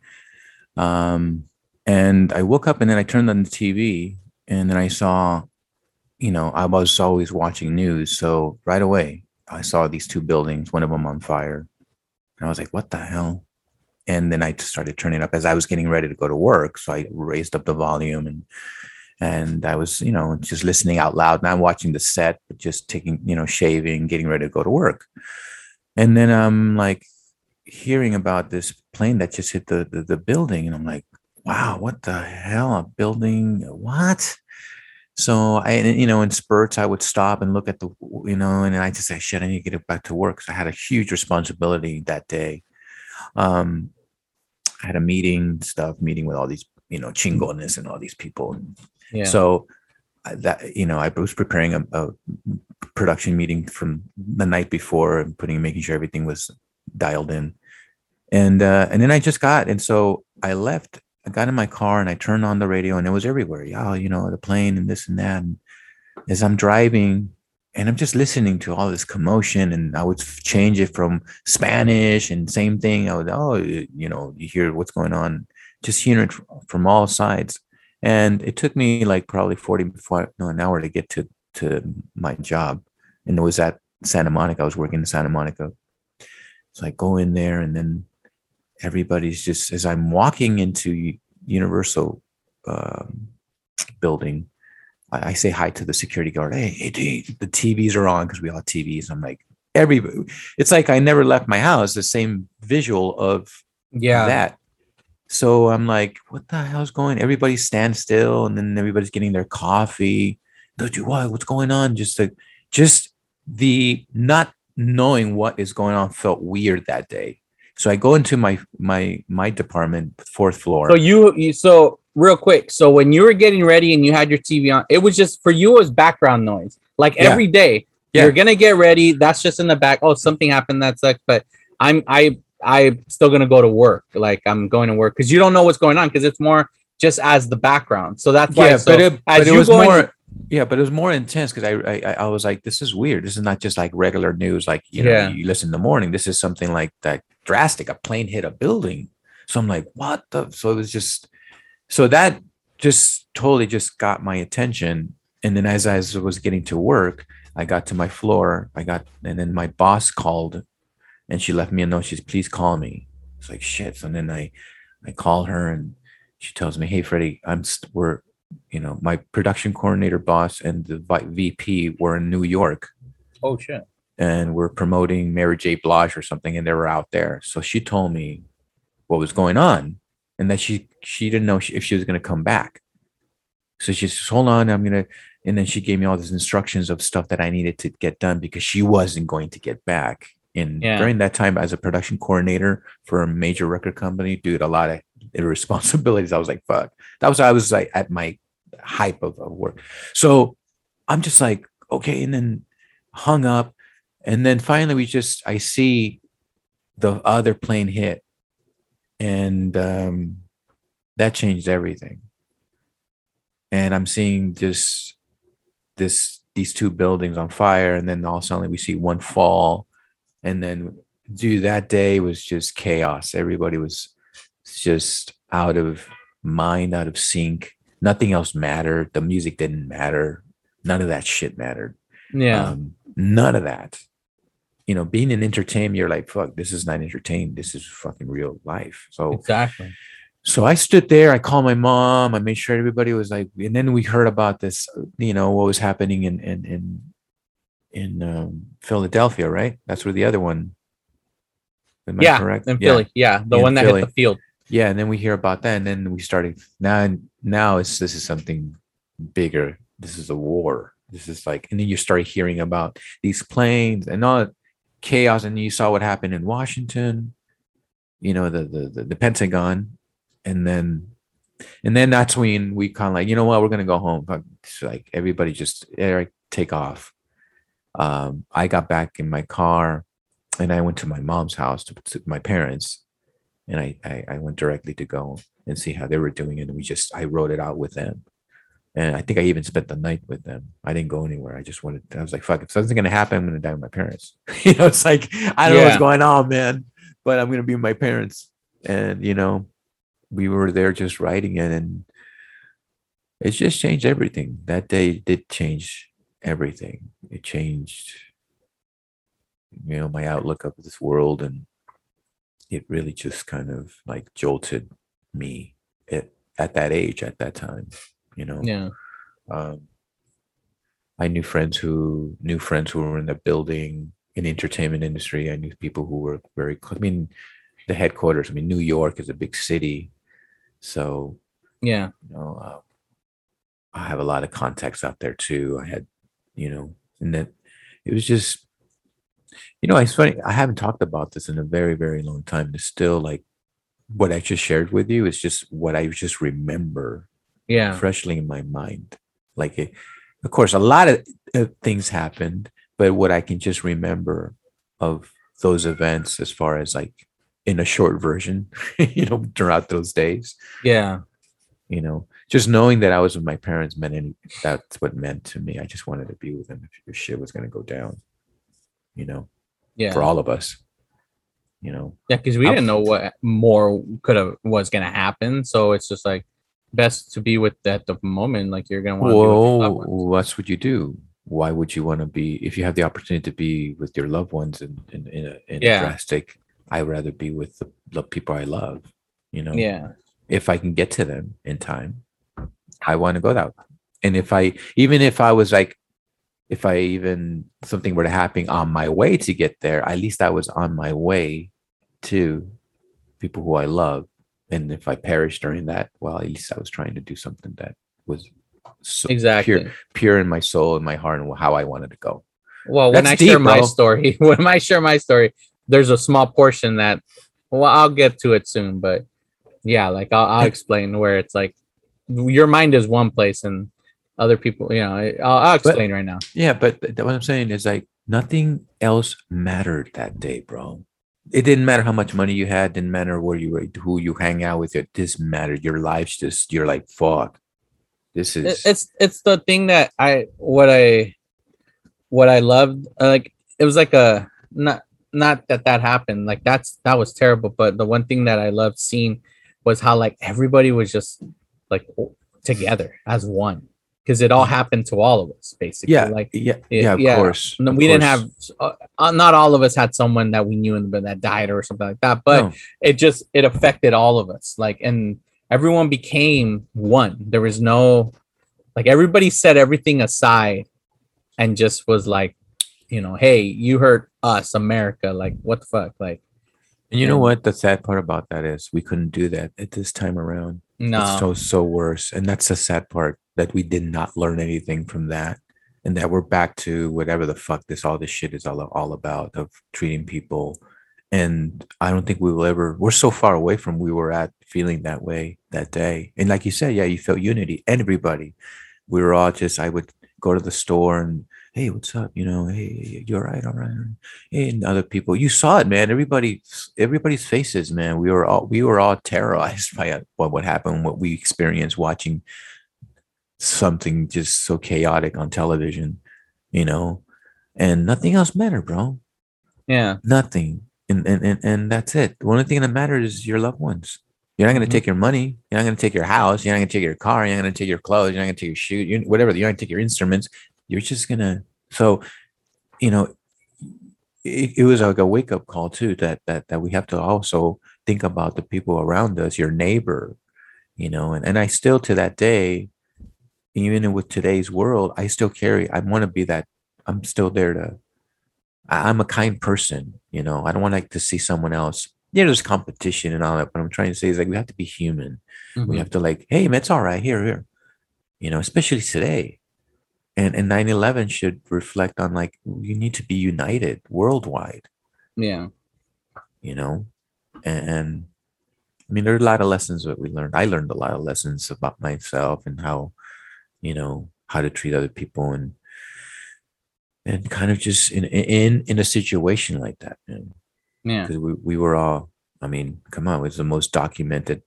[SPEAKER 2] Um. And I woke up and then I turned on the TV and then I saw, you know, I was always watching news. So right away, I saw these two buildings, one of them on fire. And I was like, what the hell? and then I just started turning up as I was getting ready to go to work. So I raised up the volume and and I was, you know, just listening out loud, not watching the set, but just taking, you know, shaving, getting ready to go to work. And then I'm like hearing about this plane that just hit the the, the building, and I'm like, wow, what the hell? A building? What? So I, you know, in spurts, I would stop and look at the, you know, and I just say, shit, I need to get back to work because I had a huge responsibility that day. Um I had a meeting stuff meeting with all these you know chingones and all these people.
[SPEAKER 1] Yeah.
[SPEAKER 2] so I- that you know i was preparing a, a production meeting from the night before and putting making sure everything was dialed in. And uh and then i just got and so i left i got in my car and i turned on the radio and it was everywhere. Yeah you know the plane and this and that. And as i'm driving and i'm just listening to all this commotion and i would change it from spanish and same thing. I would oh you know you hear what's going on. Just hearing it from all sides. And it took me like probably 40 fi- no an hour to get to to my job. And it was at santa monica. I was working in santa monica. So i go in there and then everybody's just as i'm walking into universal um, building I, I say hi to the security guard hey, hey the tvs are on because we all have tvs i'm like everybody it's like i never left my house the same visual of
[SPEAKER 1] yeah
[SPEAKER 2] that. So I'm like, what the hell's going? Everybody stands still, and then everybody's getting their coffee. Don't you what? What's going on? Just like, just the not knowing what is going on felt weird that day. So I go into my my my department, fourth floor.
[SPEAKER 1] So you, you so real quick. So when you were getting ready and you had your TV on, it was just for you. It was background noise. Like
[SPEAKER 2] Yeah.
[SPEAKER 1] every day,
[SPEAKER 2] Yeah.
[SPEAKER 1] you're gonna get ready. That's just in the back. Oh, something happened. That sucks. But I'm I I'm still gonna go to work. Like I'm going to work because you don't know what's going on because it's more just as the background. So that's why.
[SPEAKER 2] yeah,
[SPEAKER 1] so
[SPEAKER 2] but it,
[SPEAKER 1] as
[SPEAKER 2] but it was
[SPEAKER 1] in-
[SPEAKER 2] more. yeah, but it was more intense because I, I I- I was like, this is weird. This is not just like regular news. Like you know,
[SPEAKER 1] Yeah.
[SPEAKER 2] you listen in the morning. This is something like that drastic. A plane hit a building. So I'm like, what the? So it was just. So that just totally just got my attention. And then as I was getting to work, I got to my floor. I got and then my boss called, and she left me a note. She's please call me. It's like shit. So then I, I call her and she tells me, "Hey, Freddie, I'm st- we're, you know, my production coordinator boss and the VP were in New York,
[SPEAKER 1] Oh shit.
[SPEAKER 2] And we're promoting Mary J. Blige or something, and they were out there. So she told me what was going on, and that she she didn't know if she was going to come back. So she says, "Hold on, I'm gonna," and then she gave me all these instructions of stuff that I needed to get done because she wasn't going to get back. And
[SPEAKER 1] Yeah.
[SPEAKER 2] during that time, as a production coordinator for a major record company, dude, a lot of responsibilities. I was like, "Fuck." That was I was like at my hype of, of work. So I'm just like, okay, and then hung up, and then finally we just I see the other plane hit, and um, that changed everything. And I'm seeing just this these two buildings on fire, and then all of a sudden we see one fall, and then dude, that day was just chaos. Everybody was just out of mind, out of sync. Nothing else mattered. The music didn't matter. None of that shit mattered.
[SPEAKER 1] Yeah.
[SPEAKER 2] Um, none of that. You know, being in entertainment, you're like, fuck, this is not entertainment. This is fucking real life. So
[SPEAKER 1] exactly.
[SPEAKER 2] so I stood there, I called my mom, I made sure everybody was like, and then we heard about this, you know, what was happening in in in in um, Philadelphia, right? That's where the other one. Am I
[SPEAKER 1] Yeah.
[SPEAKER 2] correct?
[SPEAKER 1] In
[SPEAKER 2] Yeah.
[SPEAKER 1] Philly. Yeah. The
[SPEAKER 2] In
[SPEAKER 1] one that
[SPEAKER 2] Philly.
[SPEAKER 1] hit the field.
[SPEAKER 2] Yeah, and then we hear about that, and then we started now. Now it's this is something bigger. This is a war. This is like, and then you start hearing about these planes and all chaos, and you saw what happened in Washington. You know the the the, the Pentagon, and then and then that's when we kind of like, you know what, we're gonna go home. Like everybody just Eric take off. Um, I got back in my car, and I went to my mom's house to, to my parents and I, I I went directly to go and see how they were doing. And we just I wrote it out with them, and I think I even spent the night with them. I didn't go anywhere. I just wanted. I was like, "Fuck! If something's gonna happen, I'm gonna die with my parents." you know, it's like I don't know what's going on, man, but I'm gonna be with my parents. And you know, we were there just writing it, and it just changed everything. That day did change everything. It changed, you know, my outlook of this world and it really just kind of like jolted me at, at that age at that time you know?
[SPEAKER 1] Yeah.
[SPEAKER 2] um, i knew friends who knew friends who were in the building in the entertainment industry. I knew people who were very i mean the headquarters i mean new york is a big city. So
[SPEAKER 1] Yeah.
[SPEAKER 2] you know uh, i have a lot of contacts out there too. I had you know and then it was just you know it's funny i haven't talked about this in a very very long time. It's still like what i just shared with you is just what i just remember
[SPEAKER 1] Yeah.
[SPEAKER 2] freshly in my mind like it, of course a lot of uh, things happened but what i can just remember of those events as far as like in a short version you know throughout those days
[SPEAKER 1] Yeah.
[SPEAKER 2] you know just knowing that i was with my parents meant any, that's what meant to me i just wanted to be with them if, shit was going to go down you know
[SPEAKER 1] Yeah.
[SPEAKER 2] for all of us you know
[SPEAKER 1] Yeah, because we
[SPEAKER 2] I'm-
[SPEAKER 1] didn't know what more could have was gonna happen. So it's just like best to be with that at the moment. Like you're gonna want to be with your loved
[SPEAKER 2] well
[SPEAKER 1] ones.
[SPEAKER 2] that's what you do why would you want to be if you have the opportunity to be with your loved ones in in, in, a, in
[SPEAKER 1] Yeah.
[SPEAKER 2] a drastic i'd rather be with the, the people i love you know
[SPEAKER 1] Yeah.
[SPEAKER 2] if I can get to them in time, I want to go that. Way. And if I, even if I was like, if I even something were to happen on my way to get there, at least I was on my way to people who I love. And if I perished during that, well, at least I was trying to do something that was so
[SPEAKER 1] Exactly.
[SPEAKER 2] pure, pure in my soul and my heart and how I wanted to go.
[SPEAKER 1] Well, when
[SPEAKER 2] That's
[SPEAKER 1] I share
[SPEAKER 2] deep,
[SPEAKER 1] my story, when I share my story, there's a small portion that well, I'll get to it soon, but yeah, like I'll, I'll explain where it's like your mind is one place and other people, you know, I'll, I'll explain right now.
[SPEAKER 2] Yeah, but what I'm saying is like nothing else mattered that day, bro. It didn't matter how much money you had, didn't matter where you were, who you hang out with. It this mattered. Your life's just you're like fuck. This is
[SPEAKER 1] it's it's the thing that I what I what I loved uh, like it was like a not not that that happened like that's that was terrible but the one thing that I loved seeing was how like everybody was just like together as one because it all happened to all of us basically
[SPEAKER 2] yeah,
[SPEAKER 1] like
[SPEAKER 2] yeah,
[SPEAKER 1] yeah,
[SPEAKER 2] yeah, of
[SPEAKER 1] yeah.
[SPEAKER 2] course. of
[SPEAKER 1] we didn't
[SPEAKER 2] course.
[SPEAKER 1] have uh, uh, not all of us had someone that we knew in the that died or something like that but
[SPEAKER 2] No.
[SPEAKER 1] it just it affected all of us like and everyone became one there was no like everybody set everything aside and just was like you know hey you hurt us america like what the fuck like
[SPEAKER 2] And you know what? The sad part about that is we couldn't do that at this time around.
[SPEAKER 1] no
[SPEAKER 2] It's so so worse, and that's the sad part that we did not learn anything from that, and that we're back to whatever the fuck this all this shit is all all about of treating people. And I don't think we will ever. We're so far away from we were at feeling that way that day. And like you said, yeah, you felt unity. Everybody, we were all just. I would go to the store and hey, what's up? You know, hey, you're right, all right. Hey, and other people, you saw it, man. Everybody, everybody's faces, man. We were all we were all terrorized by what what happened, what we experienced watching something just so chaotic on television, you know, and nothing else mattered, bro.
[SPEAKER 1] yeah
[SPEAKER 2] Nothing, and and and, and that's it. The only thing that matters is your loved ones. You're not going to
[SPEAKER 1] Mhm.
[SPEAKER 2] take your money. You're not going to take your house. You're not going to take your car. You're not going to take your clothes. You're not going to take your shoe. You, whatever. You're not going to take your instruments. You're just to. So, you know, it, it was like a wake up call too. That that that we have to also think about the people around us, your neighbor, you know. And and I still to that day, even with today's world, I still carry. I want to be that. I'm still there to. I- I'm a kind person, you know. I don't want like to see someone else. Yeah, there's competition and all that, but I'm trying to say is like we have to be human. We
[SPEAKER 1] Mhm.
[SPEAKER 2] have to like, hey, man, it's all right. Here, here. You know, especially today. And and 9-11 should reflect on like you need to be united worldwide,
[SPEAKER 1] yeah
[SPEAKER 2] you know? And, I mean, there are a lot of lessons that we learned. I learned a lot of lessons about myself and how, you know, how to treat other people and and kind of just in in in a situation like that.
[SPEAKER 1] Yeah
[SPEAKER 2] because we, we were all i mean come on it was the most documented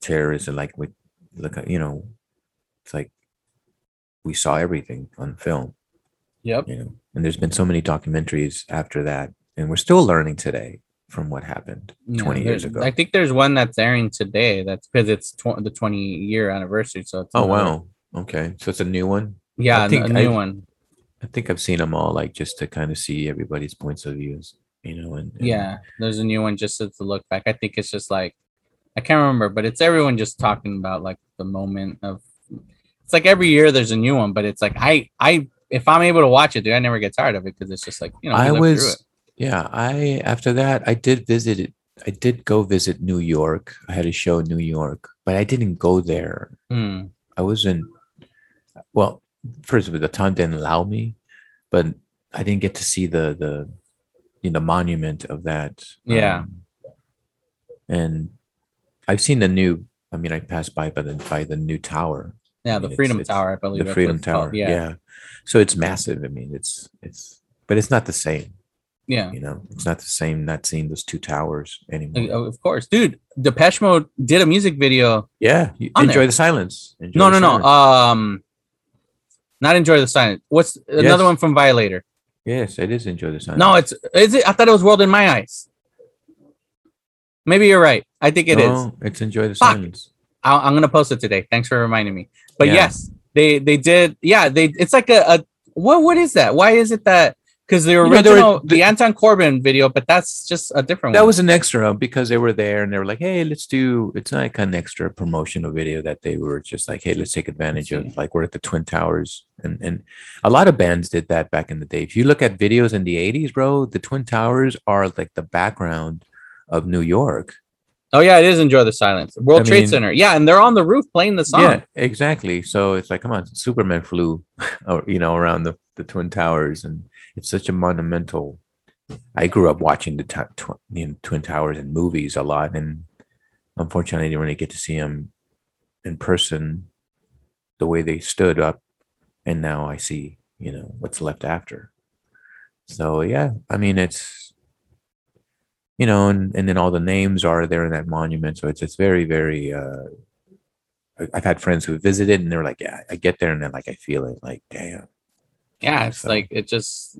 [SPEAKER 2] terrorism like we look at you know it's like we saw everything on film
[SPEAKER 1] yep.
[SPEAKER 2] you know and there's been so many documentaries after that and we're still learning today from what happened
[SPEAKER 1] Yeah,
[SPEAKER 2] 20 years ago.
[SPEAKER 1] I think there's one that's airing today that's because it's tw- the 20 year anniversary so it's
[SPEAKER 2] oh wow. Okay. So it's a new one?
[SPEAKER 1] Yeah
[SPEAKER 2] I
[SPEAKER 1] a
[SPEAKER 2] think
[SPEAKER 1] new
[SPEAKER 2] I-
[SPEAKER 1] one.
[SPEAKER 2] I think i've seen them all like just to kind of see everybody's points of views you know and, and
[SPEAKER 1] Yeah, there's a new one just to look back. I think it's just like I can't remember, but it's everyone just talking about like the moment of. It's like every year there's a new one, but it's like I I if I'm able to watch it, dude, I never get tired of it because it's just like you know
[SPEAKER 2] I was
[SPEAKER 1] it.
[SPEAKER 2] yeah, I after that I did visit it. I did go visit New York. I had a show in New York, but I didn't go there.
[SPEAKER 1] Hmm.
[SPEAKER 2] I wasn't well, first of all, the time didn't allow me, but I didn't get to see the the you know monument of that.
[SPEAKER 1] Yeah.
[SPEAKER 2] um, and I've seen the new I mean I passed by by the by the new tower.
[SPEAKER 1] Yeah,
[SPEAKER 2] I
[SPEAKER 1] the
[SPEAKER 2] mean,
[SPEAKER 1] Freedom
[SPEAKER 2] it's
[SPEAKER 1] Tower, I believe.
[SPEAKER 2] the Freedom. Tower.
[SPEAKER 1] Yeah,
[SPEAKER 2] yeah. So it's massive. I mean, it's it's but it's not the same
[SPEAKER 1] yeah.
[SPEAKER 2] you know it's not the same not seeing those two towers anymore
[SPEAKER 1] Of course, dude. Depeche Mode did a music video.
[SPEAKER 2] yeah enjoy
[SPEAKER 1] there.
[SPEAKER 2] the silence Enjoy
[SPEAKER 1] No,
[SPEAKER 2] the
[SPEAKER 1] no, no. Um, not enjoy the silence. What's another
[SPEAKER 2] Yes.
[SPEAKER 1] one from Violator?
[SPEAKER 2] yes it is enjoy the silence
[SPEAKER 1] No, it's is it? I thought it was World in My Eyes. Maybe you're right. I think it is.
[SPEAKER 2] no, it's enjoy the
[SPEAKER 1] Fuck.
[SPEAKER 2] silence
[SPEAKER 1] I'm gonna post it today. Thanks for reminding me. But
[SPEAKER 2] Yeah.
[SPEAKER 1] yes, they they did. Yeah, they. It's like a, a what what is that? Why is it that? Because the
[SPEAKER 2] know, were-
[SPEAKER 1] original the Anton Corbijn video, but that's just a different
[SPEAKER 2] that
[SPEAKER 1] one.
[SPEAKER 2] was an extra because they were there and they were like hey let's do it's not like an extra promotional video that they were just like hey let's take advantage of like we're at the twin towers and and a lot of bands did that back in the day if you look at videos in the 80s bro the twin towers are like the background of new york
[SPEAKER 1] Oh yeah, it is Enjoy the Silence. World
[SPEAKER 2] I
[SPEAKER 1] Trade
[SPEAKER 2] mean-
[SPEAKER 1] Center. Yeah, and they're on the roof playing the song.
[SPEAKER 2] Yeah, exactly. So it's like, come on, Superman flew, or, you know, around the, the twin towers, and it's such a monumental I grew up watching the t- tw- you know, Twin Towers in movies a lot, and unfortunately, I didn't really get to see them in person the way they stood up. And now I see, you know, what's left after. So yeah, I mean, it's you know, and and then all the names are there in that monument, so it's it's very very. uh I've had friends who visited, and they're like, "Yeah, I get there, and then like I feel it, like damn."
[SPEAKER 1] Yeah, it's
[SPEAKER 2] So-
[SPEAKER 1] like it just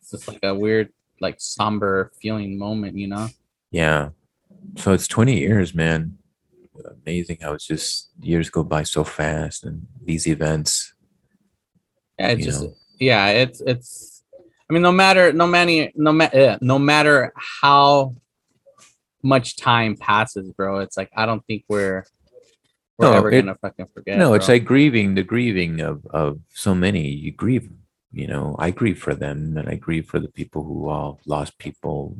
[SPEAKER 1] it's just like a weird, like somber feeling moment, you know?
[SPEAKER 2] Yeah. So it's 20 years, man. Amazing how it's just years go by so fast and these events.
[SPEAKER 1] Yeah, it just
[SPEAKER 2] know.
[SPEAKER 1] yeah, it's it's. I mean, no matter no matter no matter no matter how much time passes, bro, it's like I don't think we're we're
[SPEAKER 2] No,
[SPEAKER 1] ever
[SPEAKER 2] it-
[SPEAKER 1] gonna fucking forget.
[SPEAKER 2] no, it's like grieving the grieving of, of so many. You grieve, you know, I grieve for them and I grieve for the people who all lost people.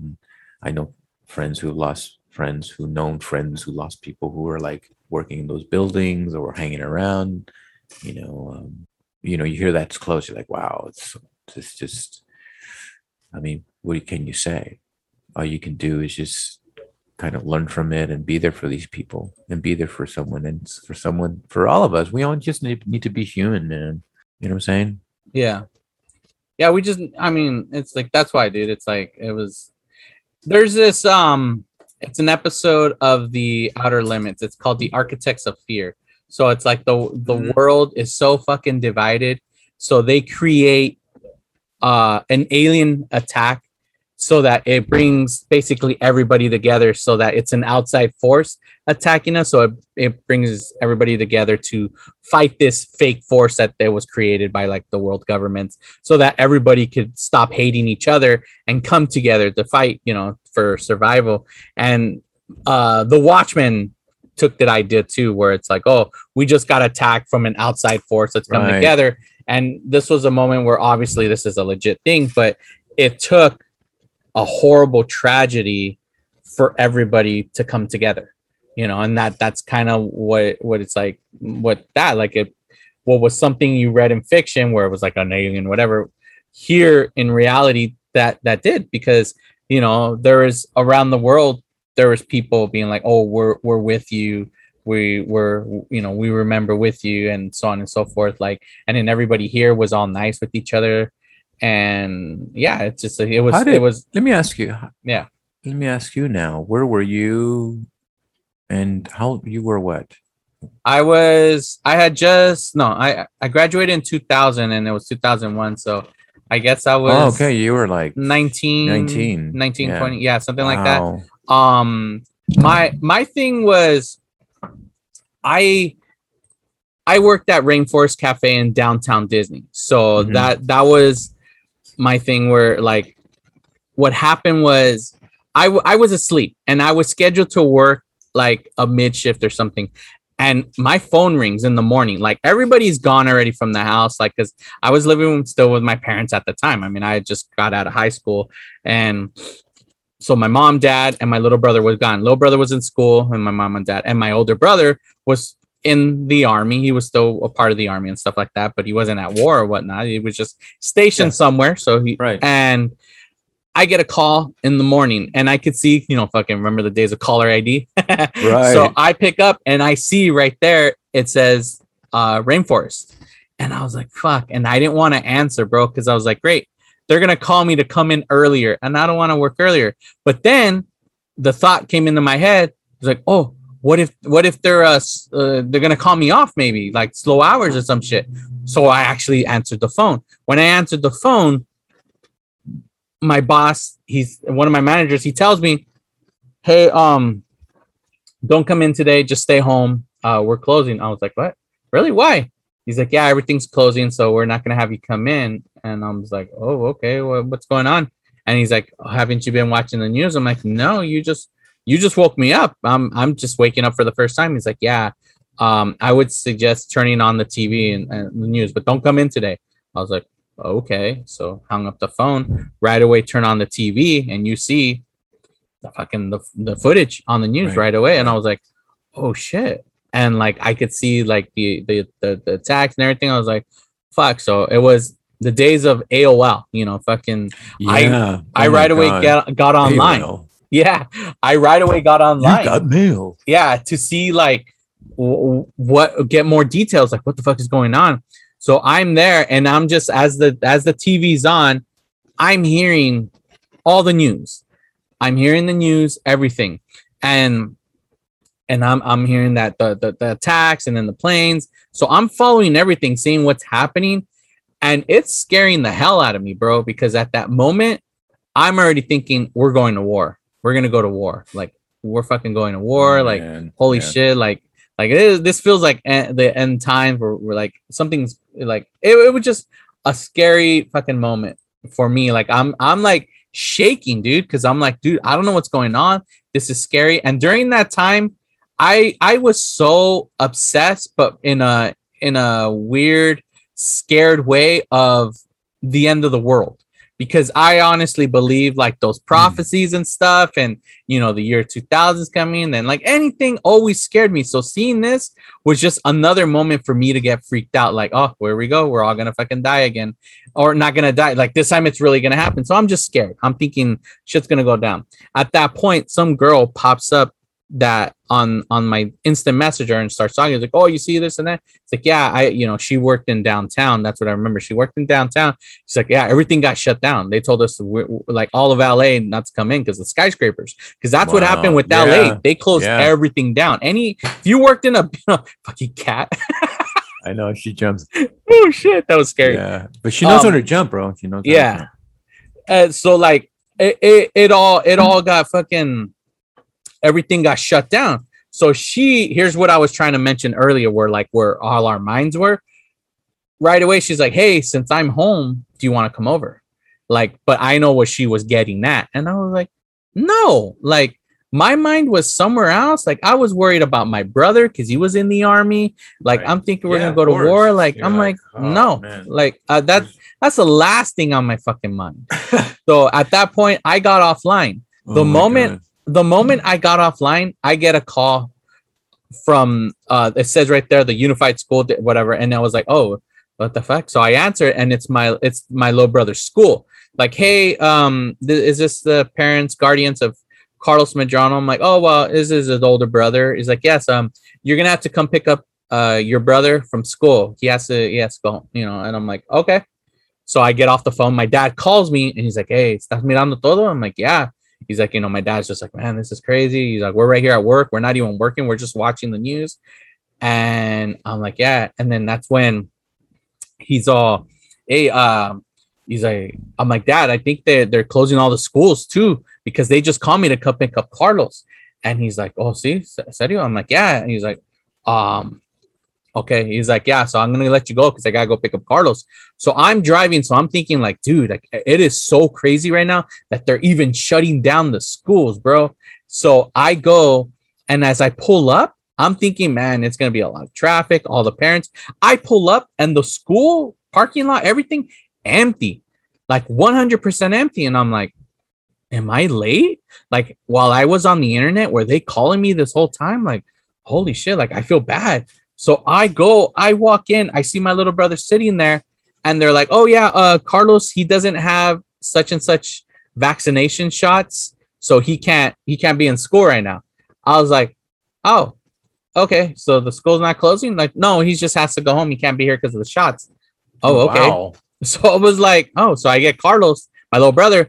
[SPEAKER 2] I know friends who lost friends who known friends who lost people who were like working in those buildings or hanging around. You know, um, you know, you hear that's close, you're like, wow, it's it's just I mean, what can you say? All you can do is just kind of learn from it and be there for these people and be there for someone and for someone for all of us. We all just need, need to be human, man. You know what I'm saying?
[SPEAKER 1] Yeah. Yeah, we just I mean, it's like that's why, dude. It's like it was there's this um it's an episode of the Outer Limits. It's called The Architects of Fear. So it's like the the
[SPEAKER 2] Mhm.
[SPEAKER 1] world is so fucking divided. So they create uh an alien attack so that it brings basically everybody together so that it's an outside force attacking us. So it, it brings everybody together to fight this fake force that that was created by like the world governments so that everybody could stop hating each other and come together to fight you know for survival and uh the watchmen took that idea too where it's like oh we just got attacked from an outside force that's come
[SPEAKER 2] Right.
[SPEAKER 1] together and this was a moment where obviously this is a legit thing but it took a horrible tragedy for everybody to come together you know and that that's kind of what what it's like what that like it what was something you read in fiction where it was like an alien whatever here in reality that that did because you know there is around the world there was people being like oh we're we're with you we were you know we remember with you and so on and so forth like and then everybody here was all nice with each other and yeah it's just it was
[SPEAKER 2] did-
[SPEAKER 1] it was
[SPEAKER 2] Let me ask you.
[SPEAKER 1] Yeah.
[SPEAKER 2] Let me ask you now. Where were you? And how you were what?
[SPEAKER 1] I was I had just no I I graduated in 2000 and it was 2001 so I guess I was
[SPEAKER 2] Oh, okay. You were like
[SPEAKER 1] 19
[SPEAKER 2] 19,
[SPEAKER 1] 19
[SPEAKER 2] yeah.
[SPEAKER 1] 20 yeah something like that um my my thing was i i worked at rainforest cafe in downtown disney. So
[SPEAKER 2] Mhm.
[SPEAKER 1] that that was my thing where like what happened was I, w- I was asleep and i was scheduled to work like a mid shift or something. And my phone rings in the morning. Like everybody's gone already from the house like because i was living still with my parents at the time. I mean i had just got out of high school and so my mom, dad, and my little brother was gone. Little brother was in school, and my mom and dad, and my older brother was in the army. He was still a part of the army and stuff like that, but he wasn't at war or whatnot. He was just stationed
[SPEAKER 2] Yeah.
[SPEAKER 1] somewhere. So he
[SPEAKER 2] Right.
[SPEAKER 1] and I get a call in the morning, and I could see, you know, fucking remember the days of caller ID.
[SPEAKER 2] Right.
[SPEAKER 1] So I pick up and I see right there it says uh rainforest. And I was like, fuck. And I didn't want to answer, bro, because I was like, great, they're gonna call me to come in earlier, and I don't want to work earlier. But then the thought came into my head, it was like, oh, what if what if they're uh, uh they're gonna call me off maybe like slow hours or some shit. So I actually answered the phone. When I answered the phone, my boss, he's one of my managers, he tells me, Hey, um, don't come in today, just stay home. Uh, we're closing. I was like, What? Really? Why? He's like, Yeah, everything's closing, so we're not gonna have you come in. And I was like, Oh, okay, well, what's going on? And he's like, oh, haven't you been watching the news? I'm like, No, you just you just woke me up. I'm I'm just waking up for the first time. He's like, Yeah. Um, I would suggest turning on the TV and, and the news, but don't come in today. I was like, okay. So hung up the phone right away, turn on the TV, and you see the fucking the, the footage on the news
[SPEAKER 2] Right.
[SPEAKER 1] right away. And I was like, oh shit. And like I could see like the the the, the attacks and everything. I was like, fuck. So it was the days of AOL, you know, fucking I-
[SPEAKER 2] Yeah.
[SPEAKER 1] I
[SPEAKER 2] Oh my
[SPEAKER 1] right away got got online.
[SPEAKER 2] AOL.
[SPEAKER 1] Yeah, I right away got online.
[SPEAKER 5] You got mail.
[SPEAKER 1] yeah, to see like w- what get more details, like what the fuck is going on. So I'm there, and I'm just as the as the TV's on, I'm hearing all the news. I'm hearing the news, everything, and and I'm I'm hearing that the the, the attacks and then the planes. So I'm following everything, seeing what's happening, and it's scaring the hell out of me, bro. Because at that moment, I'm already thinking we're going to war. We're gonna go to war. Like we're fucking going to war. Oh, like
[SPEAKER 2] Man,
[SPEAKER 1] holy
[SPEAKER 2] yeah.
[SPEAKER 1] shit like like it is, this feels like en- the end times where we're like something's like it, it was just a scary fucking moment for me like i'm i'm like shaking dude because i'm like dude i don't know what's going on this is scary and during that time i i was so obsessed but in a in a weird scared way of the end of the world. Because i honestly believe like those hmm. prophecies and stuff and you know the year 2000 is coming and like anything always scared me. So seeing this was just another moment for me to get freaked out like oh where we go? We're all gonna fucking die again. Or not gonna die. Like this time it's really gonna happen. So i'm just scared. I'm thinking shit's gonna go down. At that point some girl pops up that on on my instant messenger and starts talking it's like oh you see this and that it's like yeah i you know she worked in downtown that's what i remember she worked in downtown she's like yeah everything got shut down they told us we like all of la not to come in because the skyscrapers because that's what happened
[SPEAKER 2] Wow.
[SPEAKER 1] with LA. They closed
[SPEAKER 2] Yeah.
[SPEAKER 1] everything down. Any if you worked in a fucking cat,
[SPEAKER 2] I know she jumps.
[SPEAKER 1] oh shit, that was scary.
[SPEAKER 2] Yeah, but she knows
[SPEAKER 1] Um,
[SPEAKER 2] how to jump, bro. She knows.
[SPEAKER 1] yeah. Uh, so like it, it, it all it all got fucking everything got shut down. So she here's what I was trying to mention earlier, where like where all our minds were. Right away, she's like, "Hey, since I'm home, do you want to come over?" Like, but I know what she was getting at, and I was like, "No!" Like, my mind was somewhere else. Like, I was worried about my brother because he was in the army. Like,
[SPEAKER 2] Right.
[SPEAKER 1] I'm thinking we're
[SPEAKER 2] Yeah,
[SPEAKER 1] gonna go to war. Like,
[SPEAKER 2] You're
[SPEAKER 1] I'm like,
[SPEAKER 2] like, oh,
[SPEAKER 1] no,
[SPEAKER 2] man.
[SPEAKER 1] like uh, that. That's the last thing on my fucking mind. so at that point, I got offline. The
[SPEAKER 2] Oh
[SPEAKER 1] moment-
[SPEAKER 2] God.
[SPEAKER 1] The moment I got offline, I get a call from uh it says right there the unified school whatever and I was like, "Oh, what the fuck?" So I answer and it's my it's my little brother's school. Like, "Hey, um th- is this the parents guardians of Carlos Medrano?" I'm like, "Oh, well, this is his older brother." He's like, "Yes, um you're to have to come pick up uh your brother from school. He has to he has to go, home," you know." And I'm like, "Okay." So I get off the phone. My dad calls me and he's like, Hey, ¿estás mirando todo? I'm like, Yeah. He's like, You know, my dad's just like, Man, this is crazy. He's like, We're right here at work. We're not even working. We're just watching the news. And I'm like, Yeah. And then that's when he's all, Hey, um, he's like, I'm like, Dad, I think they're, they're closing all the schools too because they just called me to come pick up Carlos. And he's like, Oh, see, serio? I'm like, Yeah. And he's like, Um, okay. He's like, Yeah, so I'm gonna let you go because I gotta go pick up Carlos. So I'm driving, so I'm thinking like, dude, like it is so crazy right now that they're even shutting down the schools, bro. So I go, and as I pull up, I'm thinking, man, it's gonna be a lot of traffic, all the parents. I pull up, and the school parking lot, everything empty, like 100% empty, and I'm like, am I late? Like while I was on the internet, were they calling me this whole time? Like, holy shit, like I feel bad. So I go, I walk in, I see my little brother sitting there, and they're like, "Oh yeah, uh, Carlos, he doesn't have such and such vaccination shots, so he can't he can't be in school right now." I was like, "Oh, okay, so the school's not closing." Like, no, he just has to go home. He can't be here because of the shots. Oh, okay.
[SPEAKER 2] Wow.
[SPEAKER 1] So I was like, "Oh," so I get Carlos, my little brother,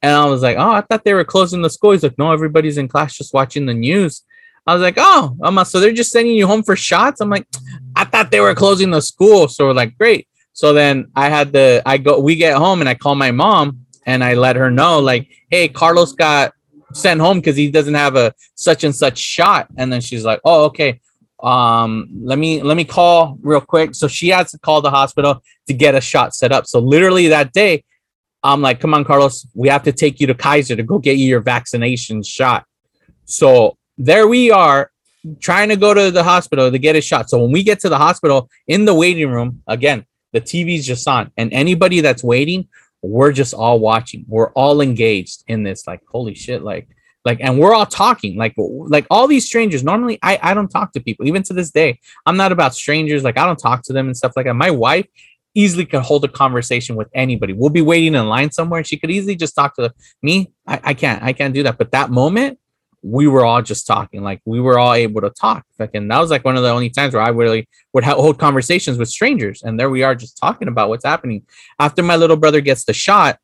[SPEAKER 1] and I was like, "Oh, I thought they were closing the school." He's like, "No, everybody's in class just watching the news." I was like, "Oh, I'm so they're just sending you home for shots." I'm like, "I thought they were closing the school." So we're like, "Great." So then I had the I go we get home and I call my mom and I let her know like, "Hey, Carlos got sent home because he doesn't have a such and such shot." And then she's like, "Oh, okay. Um, let me let me call real quick." So she has to call the hospital to get a shot set up. So literally that day, I'm like, "Come on, Carlos, we have to take you to Kaiser to go get you your vaccination shot." So there we are trying to go to the hospital to get a shot. So when we get to the hospital in the waiting room, again, the TV's just on, and anybody that's waiting, we're just all watching. We're all engaged in this. Like, holy shit! Like, like, and we're all talking. Like, like all these strangers. Normally, I I don't talk to people. Even to this day, I'm not about strangers. Like, I don't talk to them and stuff like that. My wife easily could hold a conversation with anybody. We'll be waiting in line somewhere. She could easily just talk to me. I, I can't, I can't do that. But that moment, we were all just talking. Like we were all able to talk. Fucking that was like one of the only times where I really would ha- hold conversations with strangers. And there we are just talking about what's happening. After my little brother gets the shot,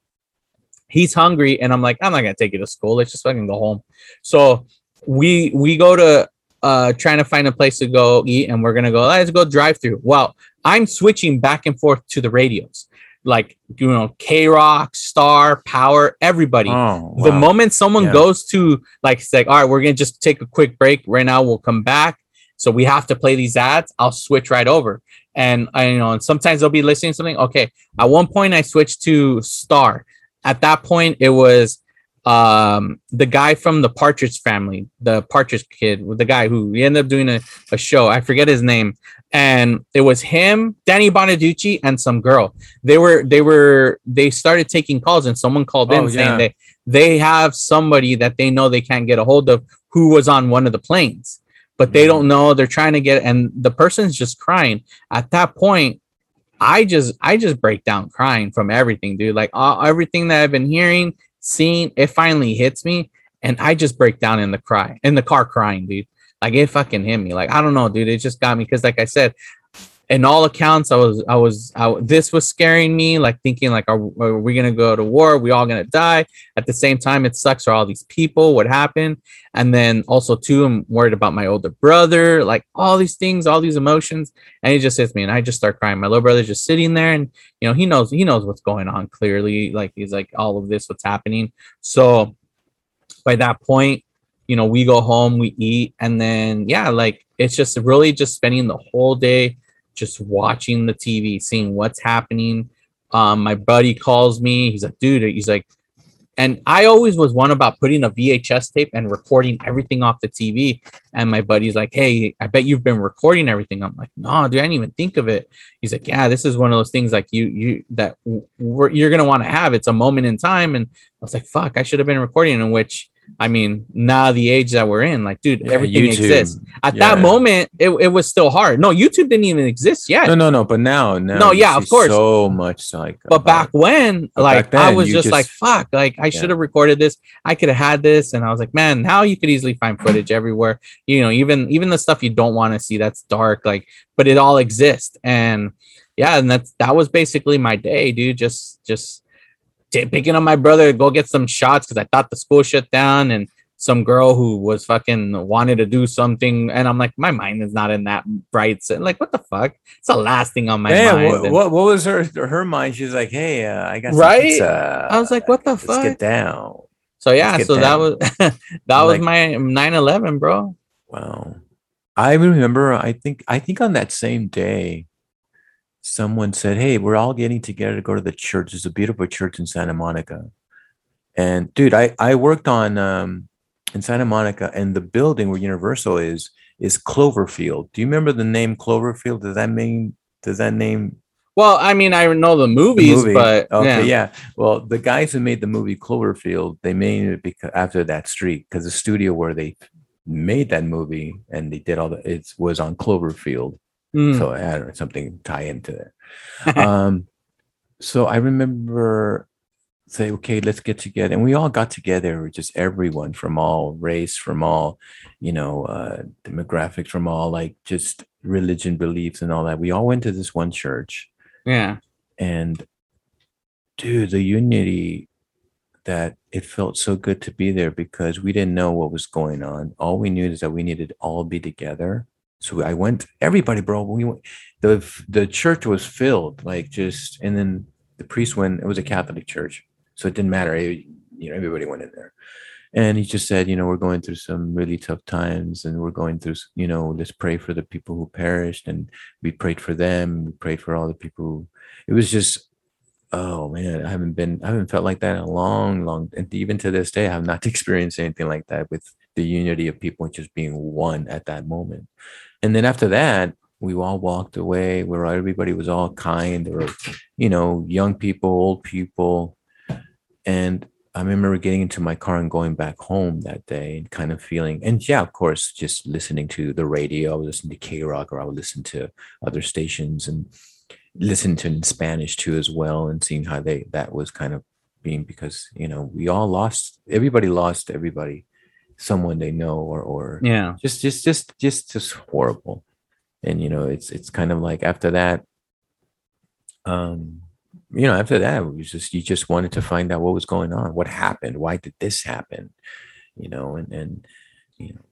[SPEAKER 1] he's hungry, and I'm like, I'm not gonna take you to school. Let's just fucking go home. So we we go to uh trying to find a place to go eat, and we're gonna go. Let's go drive through. Well, I'm switching back and forth to the radios, like you know, KROQ, Star, Power, everybody.
[SPEAKER 2] Oh,
[SPEAKER 1] The moment someone
[SPEAKER 2] Yeah.
[SPEAKER 1] goes to like it's like, all right, we're gonna just take a quick break right now. We'll come back. So we have to play these ads. I'll switch right over. And I you know, and sometimes they'll be listening to something. Okay. At one point I switched to Star. At that point, it was um the guy from the Partridge family, the Partridge kid, the guy who we ended up doing a, a show. I forget his name. And it was him, Danny Bonaducci, and some girl. They were they were they started taking calls and someone called in
[SPEAKER 2] Oh,
[SPEAKER 1] saying
[SPEAKER 2] yeah.
[SPEAKER 1] they they have somebody that they know they can't get a hold of who was on one of the planes but they
[SPEAKER 2] Mhm.
[SPEAKER 1] don't know they're trying to get and the person's just crying at that point i just i just break down crying from everything dude like uh, everything that i've been hearing seeing it finally hits me and i just break down in the cry in the car crying dude like it fucking hit me. Like i don't know dude. It just got me because like i said in all accounts i was i was I, this was scaring me like thinking like are, are we gonna go to war? Are we all gonna die? At the same time it sucks for all these people what happened. And then also too i'm worried about my older brother like all these things all these emotions. And it just hits me and i just start crying. My little brother's just sitting there and you know he knows he knows what's going on clearly. Like he's like all of this what's happening. So by that point you know we go home we eat and then yeah like it's just really just spending the whole day just watching the tv seeing what's happening um my buddy calls me he's like dude he's like and I always was one about putting a VHS tape and recording everything off the TV. And my buddy's like, "Hey, I bet you've been recording everything." I'm like, "No, dude, I didn't even think of it." He's like, "Yeah, this is one of those things like you you that you're gonna want to have. It's a moment in time." And I was like, "Fuck, I should have been recording." In which, I mean, now the age that we're in, like, dude,
[SPEAKER 2] Yeah,
[SPEAKER 1] everything
[SPEAKER 2] YouTube.
[SPEAKER 1] exists. At
[SPEAKER 2] Yeah.
[SPEAKER 1] that moment, it, it was still hard. No, YouTube didn't even exist yet.
[SPEAKER 2] No, no, no. But now, now
[SPEAKER 1] No, yeah, of course.
[SPEAKER 2] So much like.
[SPEAKER 1] but
[SPEAKER 2] about-
[SPEAKER 1] back when like
[SPEAKER 2] back
[SPEAKER 1] i was
[SPEAKER 2] you
[SPEAKER 1] just, like fuck like i should have recorded this i could have had this and i was like man now you could easily find footage everywhere you know even even the stuff you don't want to see that's dark like but it all exists and yeah and that's that was basically my day dude just just t- picking up my brother to go get some shots because i thought the school shut down and some girl who was fucking wanted to do something and i'm like my mind is not in that bright so, like what the fuck it's the last thing on my
[SPEAKER 2] Yeah,
[SPEAKER 1] mind
[SPEAKER 2] what,
[SPEAKER 1] And-
[SPEAKER 2] what, what was her her mind? She's like, "Hey, uh, I got some
[SPEAKER 1] Right?
[SPEAKER 2] pizza.
[SPEAKER 1] I was like, what the
[SPEAKER 2] Let's
[SPEAKER 1] fuck?
[SPEAKER 2] get down."
[SPEAKER 1] So yeah, so that was that was my 9/11, bro.
[SPEAKER 2] Wow. I remember I think I think on that same day someone said, "Hey, we're all getting together to go to the church. There's a beautiful church in Santa Monica." And dude, I I worked on um in Santa Monica and the building where Universal is is Cloverfield. Do you remember the name Cloverfield? Does that mean does that name
[SPEAKER 1] Well, I mean, I know the
[SPEAKER 2] the
[SPEAKER 1] movies,
[SPEAKER 2] movie?
[SPEAKER 1] but
[SPEAKER 2] okay,
[SPEAKER 1] yeah.
[SPEAKER 2] yeah. Well, the guys who made the movie Cloverfield, they made it because after that street because the studio where they made that movie and they did all the it was on Cloverfield.
[SPEAKER 1] Mm.
[SPEAKER 2] So I don't something tie into it. um, so I remember say, okay, let's get together, and we all got together, just everyone from all race, from all, you know, uh, demographics, from all like just religion beliefs and all that. We all went to this one church,
[SPEAKER 1] yeah.
[SPEAKER 2] and dude, the unity that it felt so good to be there because we didn't know what was going on. All we knew is that we needed to all be together. So I went, everybody, bro. We went, the the church was filled, like just, and then the priest went. It was a Catholic church, so it didn't matter. eh, you know, everybody went in there, and he just said, you know, we're going through some really tough times, and we're going through, you know, let's pray for the people who perished, and we prayed for them. We prayed for all the people. Who, it was just oh man, I haven't been, I haven't felt like that in a long, long, and even to this day, I have not experienced anything like that with the unity of people just being one at that moment. And then after that, we all walked away where everybody was all kind, or you know, young people, old people, and I remember getting into my car and going back home that day and kind of feeling, and yeah, of course, just listening to the radio. I would listen to KROQ or I would listen to other stations and listened to in Spanish too as well, and seeing how they that was kind of being because you know we all lost everybody lost everybody someone they know or or
[SPEAKER 1] Yeah.
[SPEAKER 2] just just just just just horrible and you know it's it's kind of like after that um you know after that it was just you just wanted to find out what was going on what happened why did this happen you know and and you know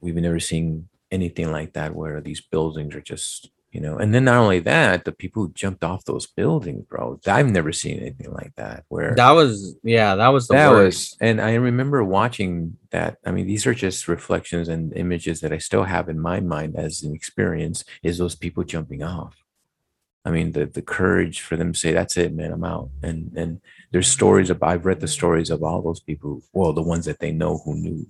[SPEAKER 2] we've never seen anything like that where these buildings are just you know and then not only that the people who jumped off those buildings bro i've never seen anything like that where
[SPEAKER 1] That was yeah, that was the
[SPEAKER 2] that
[SPEAKER 1] worst.
[SPEAKER 2] was and i remember watching that i mean these are just reflections and images that i still have in my mind as an experience is those people jumping off i mean the the courage for them to say that's it man i'm out and and there's stories of i've read the stories of all those people well the ones that they know who knew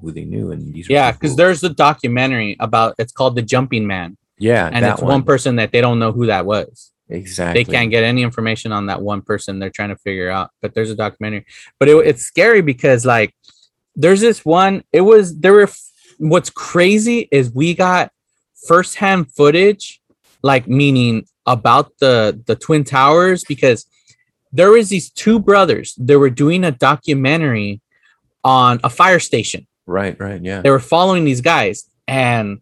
[SPEAKER 2] who they knew and these
[SPEAKER 1] Yeah, because there's the documentary about it's called The Jumping Man.
[SPEAKER 2] Yeah
[SPEAKER 1] And
[SPEAKER 2] that
[SPEAKER 1] it's one. person that they don't know who that was.
[SPEAKER 2] exactly
[SPEAKER 1] They can't get any information on that one person they're trying to figure out. But there's a documentary. But it, it's scary because like there's this one, it was there were what's crazy is we got firsthand footage, like meaning about the the twin towers, because there was these two brothers. They were doing a documentary on a fire station
[SPEAKER 2] right right yeah
[SPEAKER 1] they were following these guys and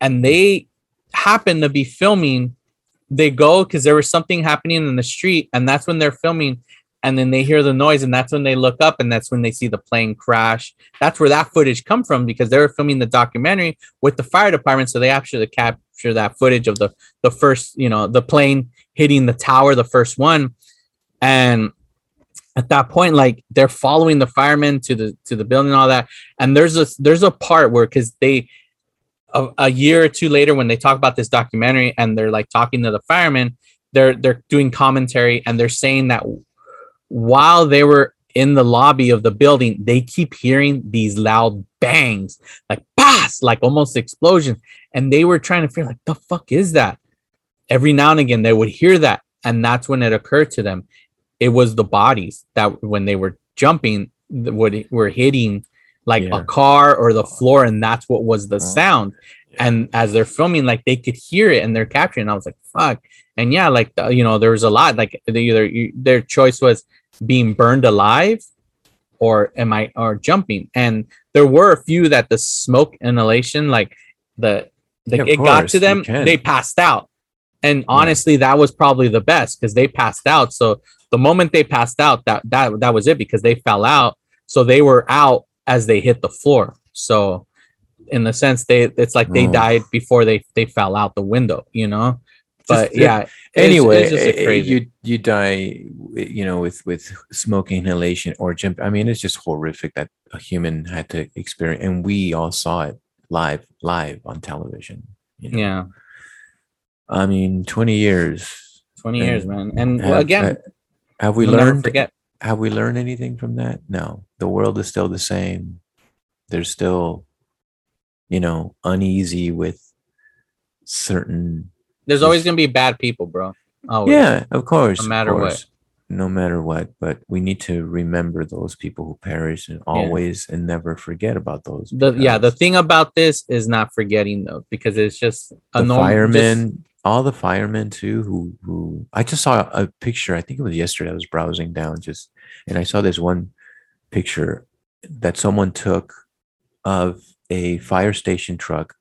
[SPEAKER 1] and they happened to be filming they go because there was something happening in the street and that's when they're filming and then they hear the noise and that's when they look up and that's when they see the plane crash. That's where that footage come from because they were filming the documentary with the fire department so they actually capture that footage of the the first you know the plane hitting the tower the first one. And at that point like they're following the firemen to the to the building and all that. And there's a there's a part where because they a, a year or two later when they talk about this documentary and they're like talking to the firemen they're they're doing commentary and they're saying that while they were in the lobby of the building they keep hearing these loud bangs like bass like almost explosions. And they were trying to figure like the fuck is that? Every now and again they would hear that. And that's when it occurred to them. It was the bodies that when they were jumping would were hitting like
[SPEAKER 2] Yeah.
[SPEAKER 1] a car or the floor and that's what was the
[SPEAKER 2] Oh,
[SPEAKER 1] sound. And as they're filming like they could hear it and they're capturing i was like fuck. And yeah like uh, you know there was a lot like they either you, their choice was being burned alive or am i or jumping. And there were a few that the smoke inhalation like the, the
[SPEAKER 2] Yeah,
[SPEAKER 1] it got to them they passed out. And honestly that was probably the best because they passed out. So the moment they passed out that that that was it because they fell out. So they were out as they hit the floor. So in the sense they it's like they
[SPEAKER 2] Oh.
[SPEAKER 1] died before they they fell out the window you know? But
[SPEAKER 2] Just-
[SPEAKER 1] yeah
[SPEAKER 2] anyway
[SPEAKER 1] it's just
[SPEAKER 2] eh,
[SPEAKER 1] crazy-
[SPEAKER 2] you you die you know with with smoke inhalation or jump i mean it's just horrific that a human had to experience and we all saw it live live on television you know?
[SPEAKER 1] yeah.
[SPEAKER 2] I mean 20 years.
[SPEAKER 1] 20 years man. And
[SPEAKER 2] have,
[SPEAKER 1] again
[SPEAKER 2] have we learned
[SPEAKER 1] forget
[SPEAKER 2] have we learned anything from that no the world is still the same They're still you know uneasy with certain
[SPEAKER 1] there's always gonna be bad people bro Always.
[SPEAKER 2] Yeah, of course.
[SPEAKER 1] No matter what.
[SPEAKER 2] No matter what. But we need to remember those people who perish and always and never forget about those.
[SPEAKER 1] the yeah the thing about this is not forgetting though because it's just a
[SPEAKER 2] the
[SPEAKER 1] normal
[SPEAKER 2] firemen, all the firemen too, who who I just saw a picture, I think it was yesterday. I was browsing down just and I saw this one picture that someone took of a fire station truck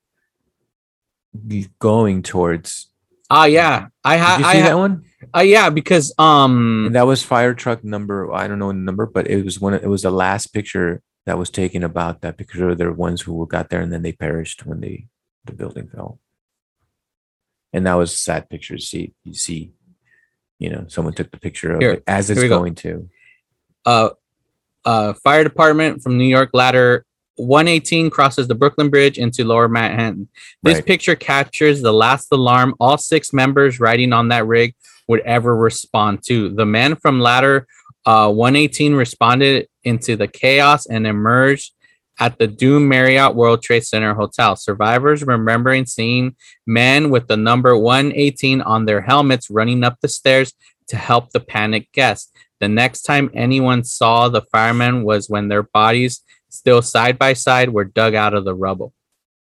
[SPEAKER 2] going towards
[SPEAKER 1] ah yeah i
[SPEAKER 2] did
[SPEAKER 1] had
[SPEAKER 2] you
[SPEAKER 1] i
[SPEAKER 2] see
[SPEAKER 1] ha-
[SPEAKER 2] that one?
[SPEAKER 1] uh, yeah because um
[SPEAKER 2] And that was fire truck number. I don't know the number, but it was one. It was the last picture that was taken about that picture. There were ones who got there and then they perished when the the building fell. And that was a sad picture to see. You see, you know, someone took the picture of
[SPEAKER 1] Here,
[SPEAKER 2] it as it's
[SPEAKER 1] we go.
[SPEAKER 2] going to.
[SPEAKER 1] uh, uh, fire department from New York ladder 118 crosses the Brooklyn Bridge into Lower Manhattan. This
[SPEAKER 2] Right.
[SPEAKER 1] picture captures the last alarm all six members riding on that rig would ever respond to. The man from ladder uh, 118 responded into the chaos and emerged at the Doom Marriott World Trade Center Hotel. Survivors remembering seeing men with the number 118 on their helmets running up the stairs to help the panicked guests. The next time anyone saw the firemen was when their bodies, still side by side, were dug out of the rubble.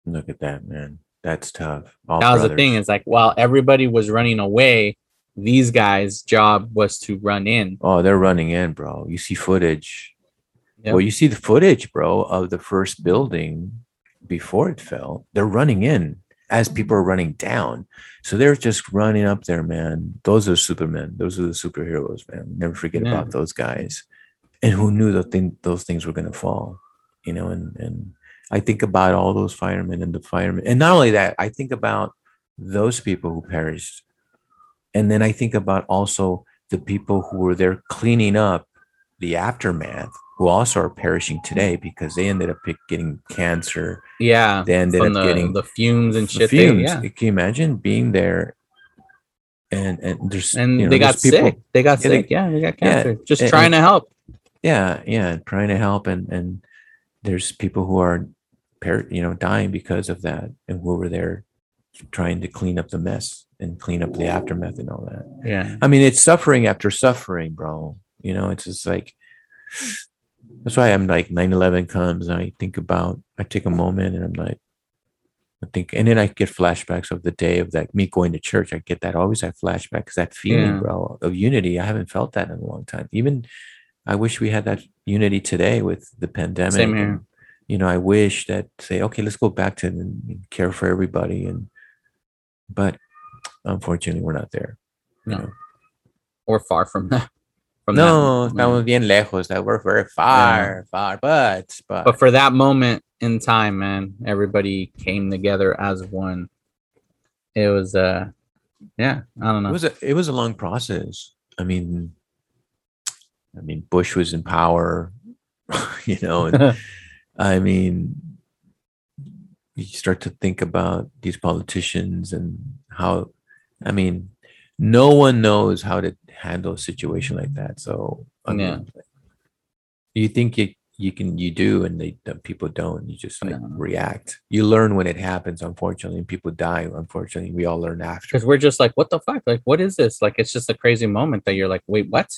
[SPEAKER 2] Look at that, man. That's tough. All
[SPEAKER 1] that was the thing.
[SPEAKER 2] brothers.
[SPEAKER 1] Is like while everybody was running away, these guys' job was to run in.
[SPEAKER 2] Oh, they're running in, bro. You see footage.
[SPEAKER 1] Yep.
[SPEAKER 2] Well, you see the footage, bro, of the first building before it fell. They're running in as people are running down. So they're just running up there, man. Those are supermen. Those are the superheroes, man. Never forget
[SPEAKER 1] Yeah.
[SPEAKER 2] about those guys. And who knew that thing, those things were gonna fall? You know, and and I think about all those firemen and the firemen, and not only that, I think about those people who perished, and then I think about also the people who were there cleaning up the aftermath, who also are perishing today because they ended up getting cancer.
[SPEAKER 1] Yeah,
[SPEAKER 2] They ended
[SPEAKER 1] from
[SPEAKER 2] up
[SPEAKER 1] the,
[SPEAKER 2] getting
[SPEAKER 1] the fumes and shit. they-
[SPEAKER 2] fumes.
[SPEAKER 1] yeah,
[SPEAKER 2] Can you imagine being there? And and there's
[SPEAKER 1] and
[SPEAKER 2] you know,
[SPEAKER 1] they got
[SPEAKER 2] people-
[SPEAKER 1] sick. They got
[SPEAKER 2] Yeah, they-
[SPEAKER 1] sick. yeah, they got
[SPEAKER 2] yeah,
[SPEAKER 1] cancer. Just
[SPEAKER 2] and-
[SPEAKER 1] trying to help.
[SPEAKER 2] yeah yeah trying to help and and there's people who are per you know dying because of that and we were there trying to clean up the mess and clean up the aftermath and all that
[SPEAKER 1] Yeah,
[SPEAKER 2] i mean it's suffering after suffering bro you know it's just like that's why i'm like 9-11 comes and i think about i take a moment and i'm like I think, and then I get flashbacks of the day of that me going to church. I get that always that flashback because that feeling,
[SPEAKER 1] Yeah.
[SPEAKER 2] bro, of unity. I haven't felt that in a long time. Even I wish we had that unity today with the pandemic.
[SPEAKER 1] Same here.
[SPEAKER 2] and, you know, I wish that say, okay, let's go back to and care for everybody. And but unfortunately, we're not there. you
[SPEAKER 1] No.
[SPEAKER 2] know.
[SPEAKER 1] or far from that. From
[SPEAKER 2] No,
[SPEAKER 1] that,
[SPEAKER 2] estamos bien lejos. That we're very far, far. But but,
[SPEAKER 1] but for that moment in time, man, everybody came together as one. It was uh yeah, I don't know.
[SPEAKER 2] it was a it was a long process. I mean, I mean, Bush was in power, you know, and I mean, you start to think about these politicians and how, I mean, no one knows how to handle a situation like that. So, I
[SPEAKER 1] Yeah.
[SPEAKER 2] you think you you can you do, and they the people don't. You just like
[SPEAKER 1] No.
[SPEAKER 2] react. You learn when it happens. Unfortunately, and people die. Unfortunately, we all learn after.
[SPEAKER 1] because we're just like, what the fuck? Like, what is this? Like, it's just a crazy moment that you're like, wait, what?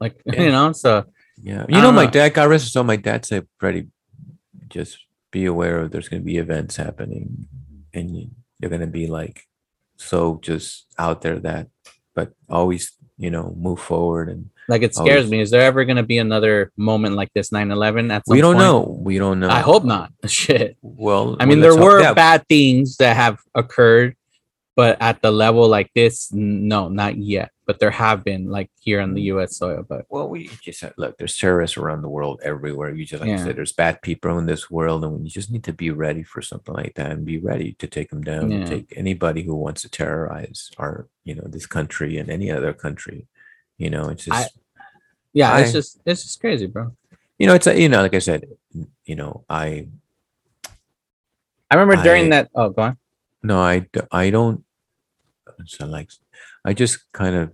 [SPEAKER 1] Like,
[SPEAKER 2] Yeah.
[SPEAKER 1] you know, so
[SPEAKER 2] Yeah, you know,
[SPEAKER 1] don't
[SPEAKER 2] my dad got arrested. So my dad said, "Freddie, just be aware of there's going to be events happening, and you- they're going to be like so just out there that, but always, you know, move forward." And
[SPEAKER 1] like it scares
[SPEAKER 2] Always.
[SPEAKER 1] me. Is there ever gonna be another moment like this 9-11 at some
[SPEAKER 2] we don't
[SPEAKER 1] point?
[SPEAKER 2] know. We don't know.
[SPEAKER 1] I hope not. Shit.
[SPEAKER 2] Well,
[SPEAKER 1] I mean,
[SPEAKER 2] well,
[SPEAKER 1] there
[SPEAKER 2] let's hope-
[SPEAKER 1] were
[SPEAKER 2] yeah,
[SPEAKER 1] bad things that have occurred, but at the level like this, no, not yet. But there have been like here on the mm. U.S. soil. But
[SPEAKER 2] Well, we just uh, look. There's terrorists around the world everywhere. You just like
[SPEAKER 1] Yeah.
[SPEAKER 2] I said, there's bad people in this world, and you just need to be ready for something like that and be ready to take them down.
[SPEAKER 1] Yeah.
[SPEAKER 2] Take anybody who wants to terrorize our, you know, this country and any other country. You know, it's just.
[SPEAKER 1] I- yeah, it's just it's just crazy, bro.
[SPEAKER 2] you know, it's a, you know, like I said, you know, I
[SPEAKER 1] I remember during
[SPEAKER 2] I-
[SPEAKER 1] that. Oh, go on.
[SPEAKER 2] no, I I don't. So like, I just kind of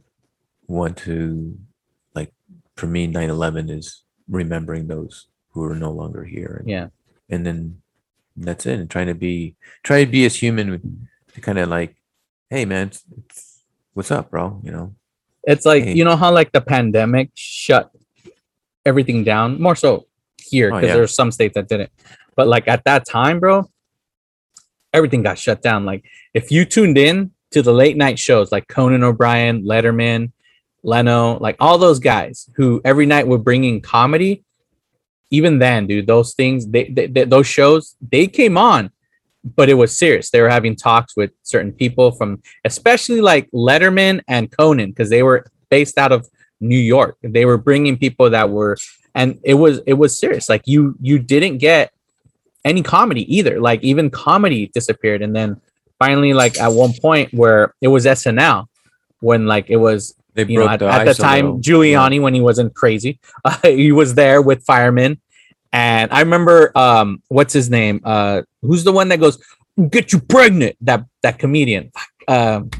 [SPEAKER 2] want to, like, for me, 9-11 is remembering those who are no longer here, and,
[SPEAKER 1] Yeah,
[SPEAKER 2] and then that's it, and trying to be, try to be as human, to kind of like, hey man, it's, it's, what's up, bro? You know,
[SPEAKER 1] it's like
[SPEAKER 2] Hey.
[SPEAKER 1] you know how like the pandemic shut everything down more so here
[SPEAKER 2] Oh,
[SPEAKER 1] because
[SPEAKER 2] yeah.
[SPEAKER 1] there's some states that didn't. But like at that time, bro, everything got shut down. Like if you tuned in to the late night shows like Conan O'Brien, Letterman, Leno, like all those guys who every night were bringing comedy. Even then, dude, those things, they, they, they- those shows, they came on, but it was serious. They were having talks with certain people from, especially like Letterman and Conan, because they were based out of New York. They were bringing people that were, and it was it was serious. Like you you didn't get any comedy either. Like even comedy disappeared, and then finally, like at one point where it was SNL, when like it was
[SPEAKER 2] they
[SPEAKER 1] you know at, at the time
[SPEAKER 2] little.
[SPEAKER 1] Giuliani when he wasn't crazy, uh, he was there with firemen, and I remember um what's his name uh who's the one that goes get you pregnant that that comedian um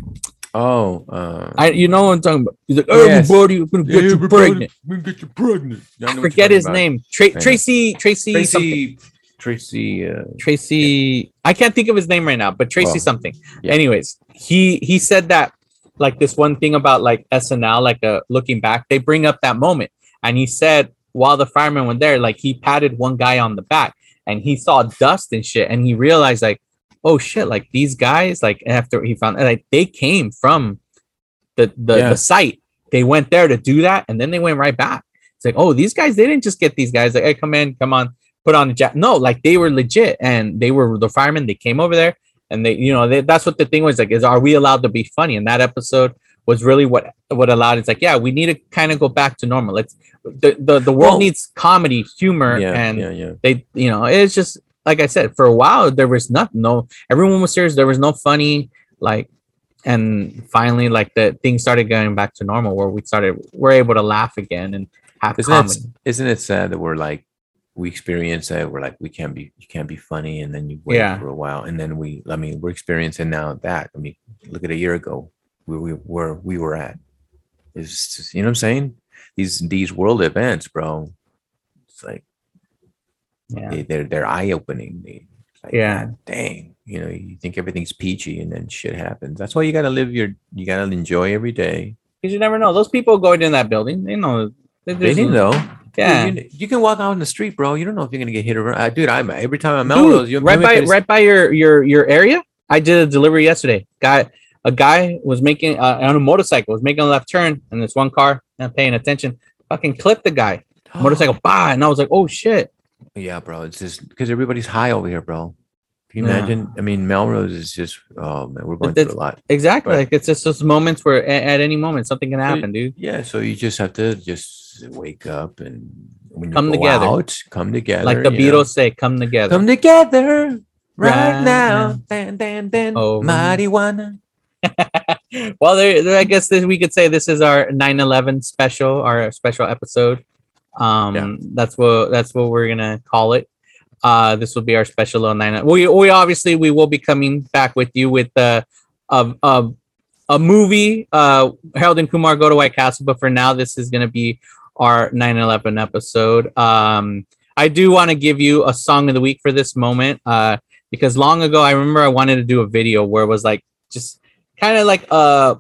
[SPEAKER 2] Oh, uh,
[SPEAKER 1] I you know what I'm talking about he's like everybody I'm gonna get you pregnant
[SPEAKER 6] We get you pregnant.
[SPEAKER 2] I
[SPEAKER 1] I forget his
[SPEAKER 2] about.
[SPEAKER 1] name Tra-
[SPEAKER 2] Yeah.
[SPEAKER 1] Tracy Tracy something.
[SPEAKER 2] Tracy, Tracy. Uh,
[SPEAKER 1] Tracy I can't think of his name right now but Tracy
[SPEAKER 2] Well,
[SPEAKER 1] something
[SPEAKER 2] yeah.
[SPEAKER 1] anyways he he said that like this one thing about like SNL like uh, looking back they bring up that moment and he said while the firemen were there like he patted one guy on the back and he saw dust and shit and he realized like oh shit like these guys like after he found like they came from the the,
[SPEAKER 2] Yeah.
[SPEAKER 1] the site. They went there to do that, and then they went right back. It's like, oh, these guys, they didn't just get these guys like, hey, come in, come on, put on the jacket. No, like they were legit, and they were the firemen. They came over there, and they, you know, they, that's what the thing was like. Is are we allowed to be funny? And that episode was really what what allowed. It's like, yeah, we need to kind of go back to normal. Let's the the, the world
[SPEAKER 2] Well-
[SPEAKER 1] needs comedy, humor,
[SPEAKER 2] Yeah,
[SPEAKER 1] and
[SPEAKER 2] yeah, yeah.
[SPEAKER 1] they you know it's just like i said for a while there was nothing no everyone was serious there was no funny like and finally like the things started going back to normal where we started we're able to laugh again and have
[SPEAKER 2] Isn't
[SPEAKER 1] comedy
[SPEAKER 2] it, isn't it sad that we're like we experience that we're like we can't be you can't be funny and then you wait
[SPEAKER 1] Yeah.
[SPEAKER 2] for a while and then we I mean we're experiencing now that I mean look at a year ago where we where we were at. Is you know what I'm saying? These these world events bro it's like
[SPEAKER 1] yeah.
[SPEAKER 2] they, they're they're eye opening they like,
[SPEAKER 1] Yeah.
[SPEAKER 2] God dang you know you think everything's peachy and then shit happens. That's why you got to live your you got to enjoy every day.
[SPEAKER 1] Because you never know those people going in that building they know they
[SPEAKER 2] didn't know
[SPEAKER 1] yeah
[SPEAKER 2] Dude, you, you can walk out in the street, bro. You don't know if you're gonna get hit or uh, dude. I'm every time I'm
[SPEAKER 1] Dude,
[SPEAKER 2] Melrose, you
[SPEAKER 1] right by right by your your your area i did a delivery yesterday guy a guy was making uh, on a motorcycle was making a left turn and this one car not paying attention fucking clipped the guy motorcycle by and i was like oh shit
[SPEAKER 2] Yeah, bro. It's just because everybody's high over here, bro. Can you
[SPEAKER 1] Yeah.
[SPEAKER 2] imagine? I mean, Melrose is just oh man, we're going through a lot.
[SPEAKER 1] Exactly.
[SPEAKER 2] Right.
[SPEAKER 1] Like it's just those moments where a- at any moment something can happen, dude.
[SPEAKER 2] Yeah, so you just have to just wake up and when you
[SPEAKER 1] Come together.
[SPEAKER 2] out, come together.
[SPEAKER 1] Like the
[SPEAKER 2] you know.
[SPEAKER 1] Beatles say, come together.
[SPEAKER 2] come together right,
[SPEAKER 1] Right
[SPEAKER 2] now.
[SPEAKER 1] now.
[SPEAKER 2] Dan, dan, dan,
[SPEAKER 1] Oh.
[SPEAKER 2] marijuana.
[SPEAKER 1] well, there, I guess that we could say this is our 9/11 special, our special episode. Um,
[SPEAKER 2] Yeah.
[SPEAKER 1] that's what that's what we're gonna call it. Uh, this will be our special little nine. We we obviously we will be coming back with you with the a a, a movie. Uh, Harold and Kumar go to White Castle, but for now, this is gonna be our 9/11 episode. Um, I do want to give you a song of the week for this moment. Uh, because long ago I remember I wanted to do a video where it was like just kind of like uh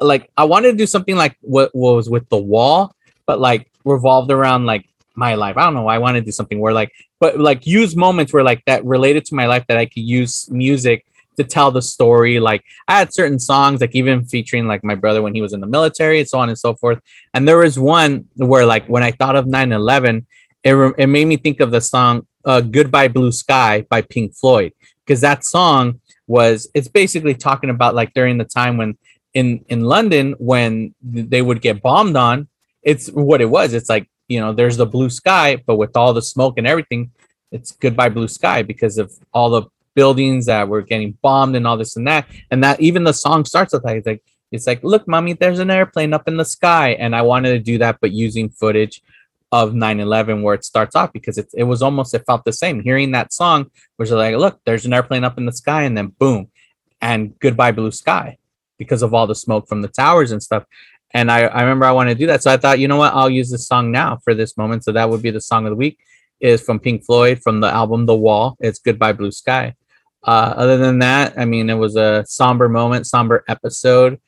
[SPEAKER 1] like I wanted to do something like what, what was with the wall, but like revolved around like my life. I don't know why I wanted to do something where like but like use moments where like that related to my life that I could use music to tell the story. Like I had certain songs, like even featuring like my brother when he was in the military and so on and so forth. And there was one where like when I thought of 9-11, it, re- it made me think of the song uh, Goodbye Blue Sky by Pink Floyd. Because that song was it's basically talking about like during the time when in in London when they would get bombed on, it's what it was. It's like, you know, there's the blue sky, but with all the smoke and everything, it's goodbye blue sky because of all the buildings that were getting bombed and all this and that. And that even the song starts with like, it's like it's like, look, mommy, there's an airplane up in the sky. And I wanted to do that, but using footage of 9-11 where it starts off because it, it was almost it felt the same. Hearing that song was like, look, there's an airplane up in the sky, and then boom, and goodbye blue sky because of all the smoke from the towers and stuff. And I, I remember I wanted to do that. So I thought, you know what, I'll use this song now for this moment. So that would be the song of the week is from Pink Floyd from the album The Wall. It's Goodbye Blue Sky. Uh, other than that, I mean, it was a somber moment, somber episode.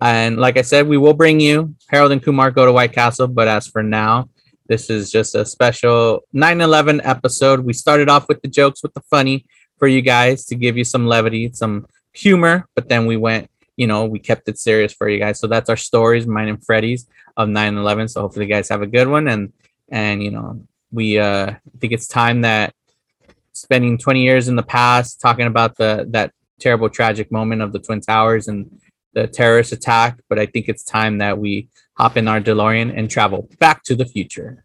[SPEAKER 1] And like I said, we will bring you Harold and Kumar go to White Castle. But as for now, this is just a special 9 11 episode. We started off with the jokes, with the funny for you guys to give you some levity, some humor. But then we went, you know, we kept it serious for you guys. So that's our stories, mine and Freddie's of 9 11. So hopefully, you guys have a good one. And, and, you know, we uh, think it's time that spending 20 years in the past talking about the that terrible tragic moment of the twin towers and the terrorist attack but i think it's time that we hop in our delorean and travel back to the future